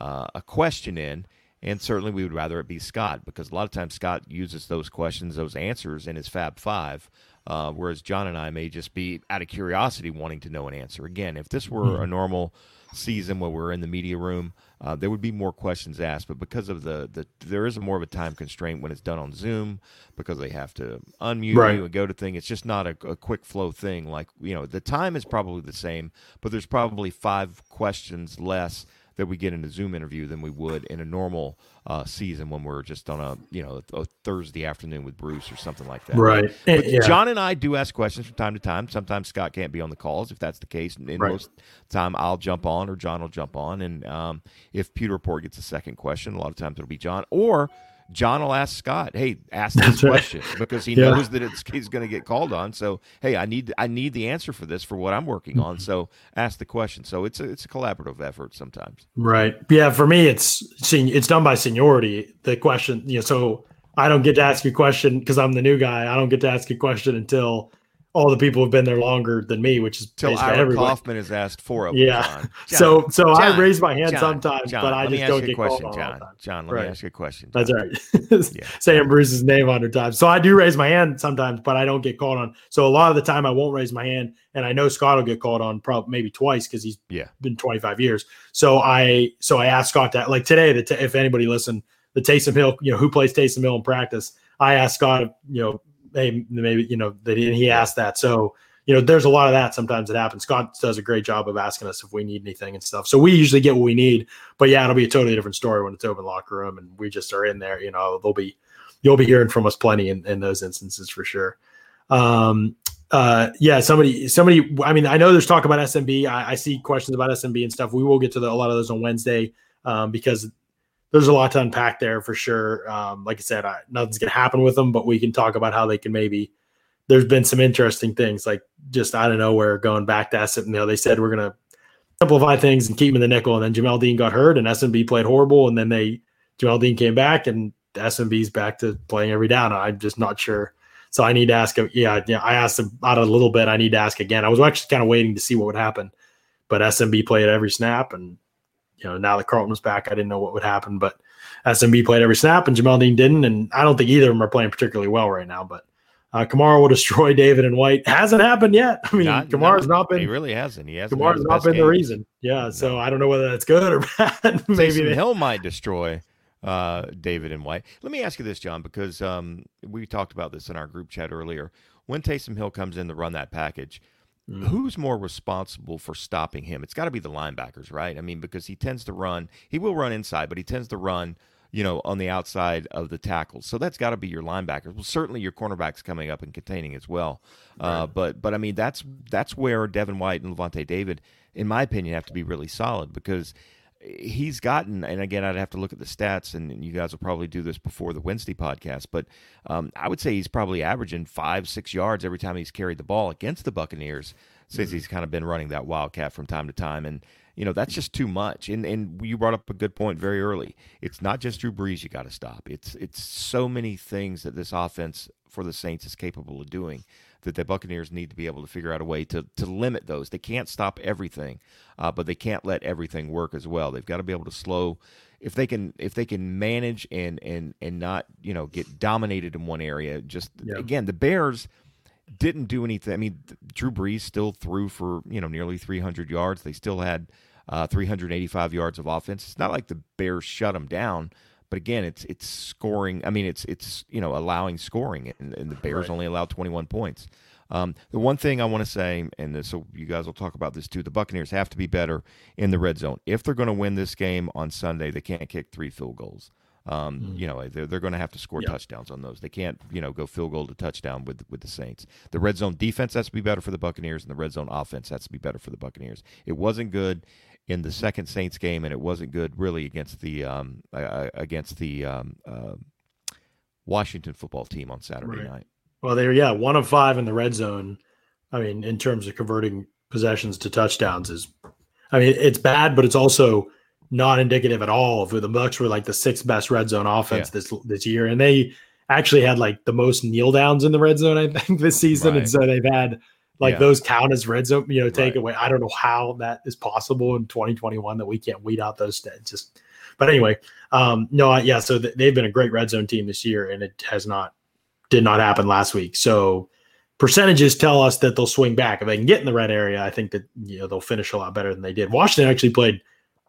uh, a question in. And certainly we would rather it be Scott because a lot of times Scott uses those questions, those answers in his Fab Five, uh, whereas John and I may just be out of curiosity wanting to know an answer. Again, if this were mm-hmm. a normal season where we're in the media room, uh, there would be more questions asked. But because of the, the there is a more of a time constraint when it's done on Zoom because they have to unmute right. you and go to thing. It's just not a, a, quick flow thing. Like you know, the time is probably the same, but there's probably five questions less that we get in a Zoom interview than we would in a normal uh, season when we're just on a you know a Thursday afternoon with Bruce or something like that. Right. But yeah. John and I do ask questions from time to time. Sometimes Scott can't be on the calls if that's the case. And right. most time I'll jump on or John will jump on. And um, if Pewter Report gets a second question, a lot of times it'll be John or John will ask Scott, "Hey, ask this question," because he yeah. knows that it's he's going to get called on. So, hey, I need I need the answer for this for what I'm working on. Mm-hmm. So, ask the question. So it's a it's a collaborative effort sometimes. Right. Yeah. For me, it's seen it's done by seniority. The question, you know, so I don't get to ask a question because I'm the new guy. I don't get to ask a question until all the people who've been there longer than me, which is Till basically Ira everybody. Kaufman has asked four of yeah. John. so so John, I raise my hand John, sometimes, John, but I just don't get question, called John. on John, let right. me ask you a question. John. That's right. yeah. Saying Bruce's name a hundred times. So I do raise my hand sometimes, but I don't get called on. So a lot of the time I won't raise my hand, and I know Scott will get called on probably maybe twice because he's yeah been 25 years. So I so I asked Scott that like today that if anybody listened, the Taysom Hill, you know, who plays Taysom Hill in practice, I asked Scott, you know, hey, maybe you know that he asked that. So you know, there's a lot of that sometimes that happens. Scott does a great job of asking us if we need anything and stuff. So we usually get what we need. But yeah, it'll be a totally different story when it's open locker room and we just are in there. You know, they'll be you'll be hearing from us plenty in, in those instances for sure. Um, uh, yeah, somebody, somebody. I mean, I know there's talk about SMB. I, I see questions about SMB and stuff. We will get to the, a lot of those on Wednesday um, because there's a lot to unpack there for sure. Um, like I said, I, nothing's gonna happen with them, but we can talk about how they can maybe there's been some interesting things like just out of nowhere going back to SM. You know, they said we're gonna simplify things and keep him in the nickel. And then Jamel Dean got hurt, and SMB played horrible, and then they Jamel Dean came back, and SMB's back to playing every down. I'm just not sure. So I need to ask. Yeah, yeah. I asked about it a little bit. I need to ask again. I was actually kind of waiting to see what would happen, but SMB played every snap, and you know now that Carlton was back, I didn't know what would happen. But SMB played every snap, and Jamel Dean didn't. And I don't think either of them are playing particularly well right now. But uh, Kamara will destroy David and White. Hasn't happened yet. I mean, not, Kamara's no, not been. He really hasn't. He hasn't. Kamara's not been games. the reason. Yeah. No. So I don't know whether that's good or bad. Maybe they, Hill might destroy uh, David and White. Let me ask you this, John, because um, we talked about this in our group chat earlier. When Taysom Hill comes in to run that package, mm. who's more responsible for stopping him? It's got to be the linebackers, right? I mean, because he tends to run. He will run inside, but he tends to run you know, on the outside of the tackles. So that's got to be your linebackers. Well, certainly your cornerbacks coming up and containing as well. Uh, right. Uh, but but I mean that's that's where Devin White and Lavonte David, in my opinion, have to be really solid because he's gotten, and again, I'd have to look at the stats, and you guys will probably do this before the Wednesday podcast, but um, I would say he's probably averaging five, six yards every time he's carried the ball against the Buccaneers since mm-hmm. he's kind of been running that wildcat from time to time, and you know that's just too much. And and you brought up a good point very early. It's not just Drew Brees you got to stop. It's it's so many things that this offense for the Saints is capable of doing that the Buccaneers need to be able to figure out a way to to limit those. They can't stop everything, uh, but they can't let everything work as well. They've got to be able to slow. If they can, if they can manage and and and not you know get dominated in one area. Just yeah. again, the Bears didn't do anything. I mean, Drew Brees still threw for you know nearly 300 yards. They still had uh, 385 yards of offense. It's not like the Bears shut them down. But again, it's it's scoring. I mean, it's it's you know allowing scoring, and, and the Bears right. only allowed 21 points. Um, the one thing I want to say, and this, so you guys will talk about this too, the Buccaneers have to be better in the red zone. If they're going to win this game on Sunday, they can't kick three field goals. Um, mm. You know, they're, they're going to have to score touchdowns on those. They can't, you know, go field goal to touchdown with with the Saints. The red zone defense has to be better for the Buccaneers, and the red zone offense has to be better for the Buccaneers. It wasn't good in the second Saints game, and it wasn't good really against the um, uh, against the um, uh, Washington football team on Saturday right. night. Well, they were yeah one of five in the red zone. I mean, in terms of converting possessions to touchdowns, is I mean it's bad, but it's also not indicative at all of who the Bucs were like the sixth best red zone offense yeah. this this year, and they actually had like the most kneel downs in the red zone I think this season, right. and so they've had like yeah. those count as red zone, you know, take right. away. I don't know how that is possible in 2021 that we can't weed out those. Just, but anyway, um, no, yeah. So th- they've been a great red zone team this year, and it has not, did not happen last week. So percentages tell us that they'll swing back if they can get in the red area. I think that you know they'll finish a lot better than they did. Washington actually played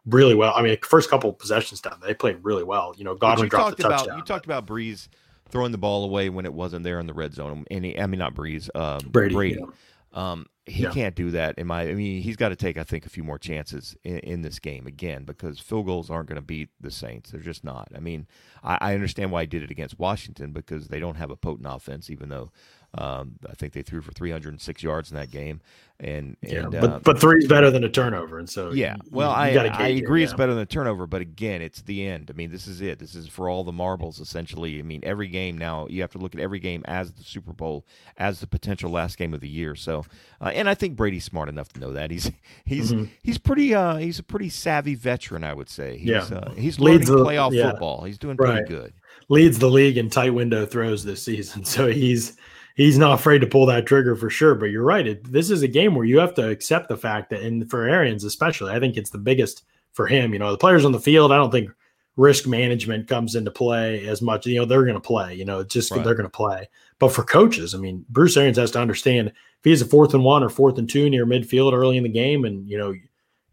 really well. I mean, first couple possessions down, they played really well. You know, Godwin you dropped the about, touchdown. You talked about Brees throwing the ball away when it wasn't there in the red zone. And he, I mean, not Brees, um, Brady. Brady. Yeah. Um, he yeah. can't do that. In my, I mean, he's got to take, I think, a few more chances in, in this game again because field goals aren't going to beat the Saints. They're just not. I mean, I, I, understand why he did it against Washington because they don't have a potent offense, even though um, I think they threw for 306 yards in that game. And, yeah, but, uh, but three's better than a turnover. And so, yeah, well, you, you I, I agree it, it's better than a turnover, but again, it's the end. I mean, this is it. This is for all the marbles, essentially. I mean, every game now, you have to look at every game as the Super Bowl, as the potential last game of the year. So, uh, and I think Brady's smart enough to know that. He's, he's, mm-hmm. he's pretty, uh, he's a pretty savvy veteran, I would say. He's, yeah. Uh, he's learning Leads playoff yeah. football. He's doing pretty right. good. Leads the league in tight window throws this season. So he's, he's not afraid to pull that trigger for sure. But you're right. It, this is a game where you have to accept the fact that, and for Arians especially, I think it's the biggest for him. You know, the players on the field, I don't think risk management comes into play as much. You know, they're going to play. You know, just right. they're going to play. But for coaches, I mean, Bruce Arians has to understand if he's a fourth and one or fourth and two near midfield early in the game, and you know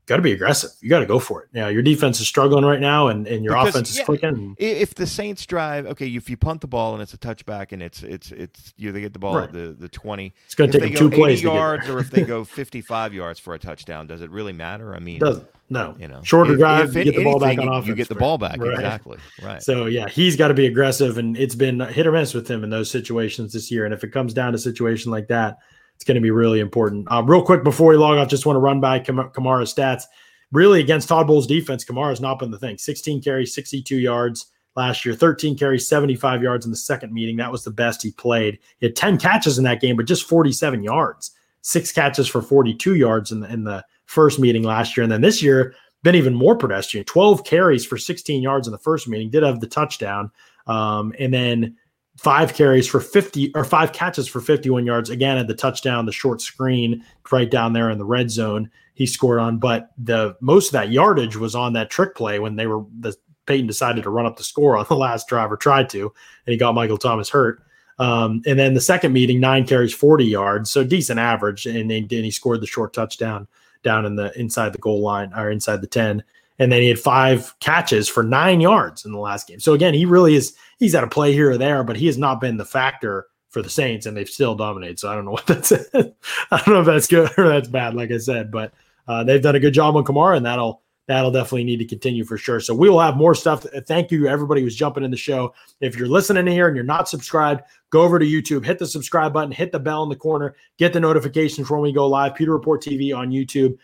got to be aggressive. You got to go for it. Yeah, your defense is struggling right now, and, and your because, offense is yeah, clicking. If the Saints drive, okay, if you punt the ball and it's a touchback and it's it's it's you they get the ball right. at the the twenty. It's going to take them two plays yards, or if they go fifty five yards for a touchdown, does it really matter? I mean, doesn't. No, you know, shorter if, drive, if you get the ball back on offense. You get the ball back right. exactly. Right. So yeah, he's got to be aggressive, and it's been hit or miss with him in those situations this year. And if it comes down to a situation like that, it's going to be really important. Uh, real quick before we log off, just want to run by Kam- Kamara's stats really against Todd Bowles' defense, Kamara has not been the thing. 16 carries, 62 yards last year, 13 carries, 75 yards in the second meeting. That was the best he played. He had 10 catches in that game, but just 47 yards. six catches for 42 yards in the in the first meeting last year, and then this year been even more pedestrian. 12 carries for 16 yards in the first meeting. Did have the touchdown, um, and then five carries for 50 or five catches for 51 yards. Again, at the touchdown, the short screen right down there in the red zone he scored on. But the most of that yardage was on that trick play when they were the Payton decided to run up the score on the last drive or tried to, and he got Michael Thomas hurt. Um, and then the second meeting, nine carries, 40 yards, so decent average. And then he scored the short touchdown down in the inside the goal line or inside the 10. And then he had five catches for nine yards in the last game. So again, he really is he's at a play here or there, but he has not been the factor for the Saints, and they've still dominated. So I don't know what that's I don't know if that's good or that's bad, like I said, but uh, they've done a good job on Kamara, and that'll that'll definitely need to continue for sure. So we will have more stuff. Thank you, everybody who's jumping in the show. If you're listening here and you're not subscribed, go over to YouTube, hit the subscribe button, hit the bell in the corner, get the notifications when we go live. Pewter Report TV on YouTube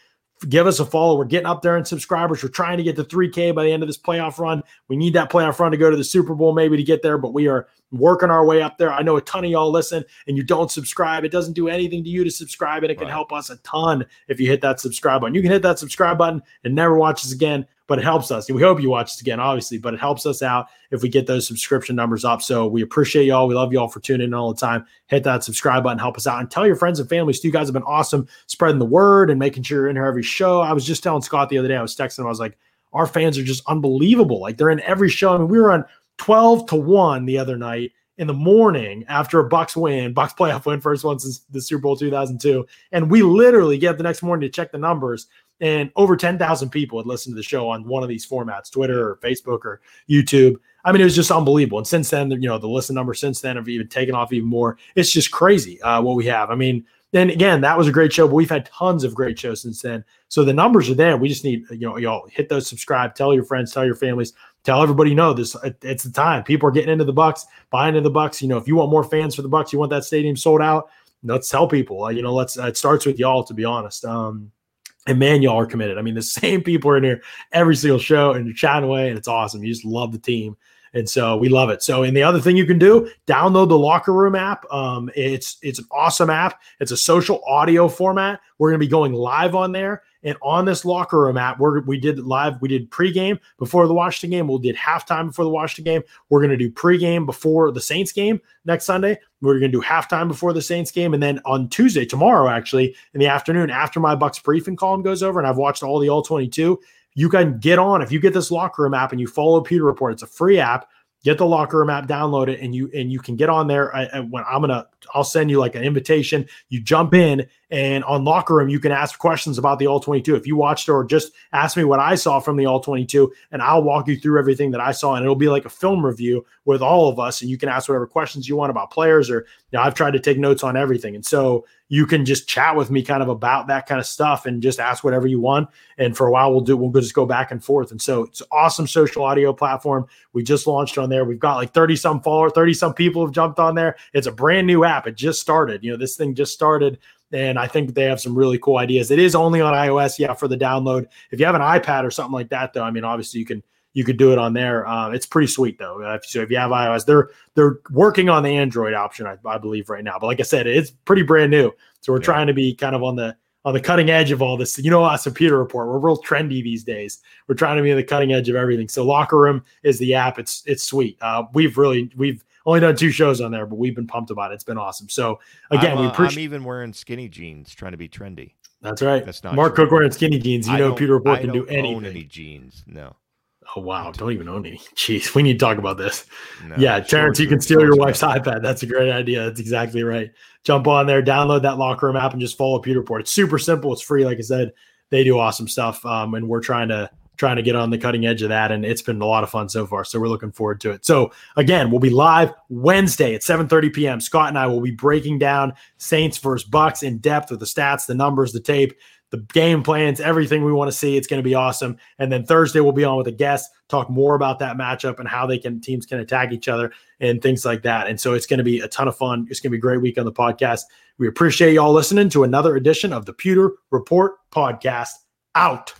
give us a follow. We're getting up there in subscribers. We're trying to get to 3K by the end of this playoff run. We need that playoff run to go to the Super Bowl, maybe to get there, but we are working our way up there. I know a ton of y'all listen and you don't subscribe. It doesn't do anything to you to subscribe, and it can right. help us a ton if you hit that subscribe button. You can hit that subscribe button and never watch us again but it helps us. We hope you watch this again, obviously, but it helps us out if we get those subscription numbers up. So we appreciate y'all. We love y'all for tuning in all the time. Hit that subscribe button, help us out, and tell your friends and families. You guys have been awesome spreading the word and making sure you're in here every show. I was just telling Scott the other day, I was texting him, I was like, our fans are just unbelievable. Like they're in every show. I mean, we were on 12 to 1 the other night in the morning after a Bucs win, Bucs playoff win, first one since the Super Bowl 2002. And we literally get the next morning to check the numbers and over 10,000 people had listened to the show on one of these formats, Twitter or Facebook or YouTube. I mean, it was just unbelievable. And since then, you know, the listen numbers since then have even taken off even more. It's just crazy uh, what we have. I mean, and again, that was a great show, but we've had tons of great shows since then. So the numbers are there. We just need, you know, y'all hit those subscribe, tell your friends, tell your families, tell everybody you know this. It's the time. People are getting into the Bucs, buying into the Bucs. You know, if you want more fans for the Bucs, you want that stadium sold out. Let's tell people. You know, let's. It starts with y'all, to be honest. Um, and man, y'all are committed. I mean, the same people are in here every single show and you're chatting away, and it's awesome. You just love the team. And so we love it. So, and the other thing you can do, download the Locker Room app. Um, it's it's an awesome app. It's a social audio format. We're going to be going live on there. And on this locker room app, we we did live, we did pregame before the Washington game. We did halftime before the Washington game. We're going to do pregame before the Saints game next Sunday. We're going to do halftime before the Saints game. And then on Tuesday, tomorrow, actually, in the afternoon, after my Bucs briefing column goes over and I've watched all the all 22, you can get on if you get this locker room app and you follow Pewter Report. It's a free app get the locker room app download it and you and you can get on there I, I, when i'm gonna i'll send you like an invitation you jump in and on locker room you can ask questions about the all 22 if you watched or just ask me what i saw from the all 22 and i'll walk you through everything that i saw and it'll be like a film review with all of us and you can ask whatever questions you want about players or you know, i've tried to take notes on everything and so you can just chat with me kind of about that kind of stuff and just ask whatever you want. And for a while, we'll do, we'll just go back and forth. And so it's awesome social audio platform. We just launched on there. We've got like 30 some followers, 30 some people have jumped on there. It's a brand new app. It just started. You know, this thing just started. And I think they have some really cool ideas. It is only on iOS, yeah, for the download. If you have an iPad or something like that, though, I mean, obviously you can you could do it on there. Uh, it's pretty sweet though. Uh, so if you have iOS, they're they're working on the Android option, I, I, believe, right now. But like I said, it's pretty brand new. So we're yeah. trying to be kind of on the on the cutting edge of all this. You know, us a Pewter Report, we're real trendy these days. We're trying to be on the cutting edge of everything. So Locker Room is the app. It's it's sweet. Uh, we've really we've only done two shows on there, but we've been pumped about it. It's been awesome. So again, I'm, uh, we appreciate. I'm even wearing skinny jeans, trying to be trendy. That's right. That's not Mark true. Cook wearing skinny jeans. You I know, Pewter Report can do anything. Own any jeans? No. Oh wow! Don't even own any. Jeez, we need to talk about this. No, yeah, Terrence, you can steal your wife's iPad. That's a great idea. That's exactly right. Jump on there, download that locker room app, and just follow Pewter Report. It's super simple. It's free. Like I said, they do awesome stuff, um, and we're trying to trying to get on the cutting edge of that, and it's been a lot of fun so far. So we're looking forward to it. So again, we'll be live Wednesday at 7:30 p.m. Scott and I will be breaking down Saints versus Bucs in depth with the stats, the numbers, the tape the game plans, everything we want to see. It's going to be awesome. And then Thursday we'll be on with a guest, talk more about that matchup and how they can teams can attack each other and things like that. And so it's going to be a ton of fun. It's going to be a great week on the podcast. We appreciate y'all listening to another edition of the Pewter Report podcast. Out.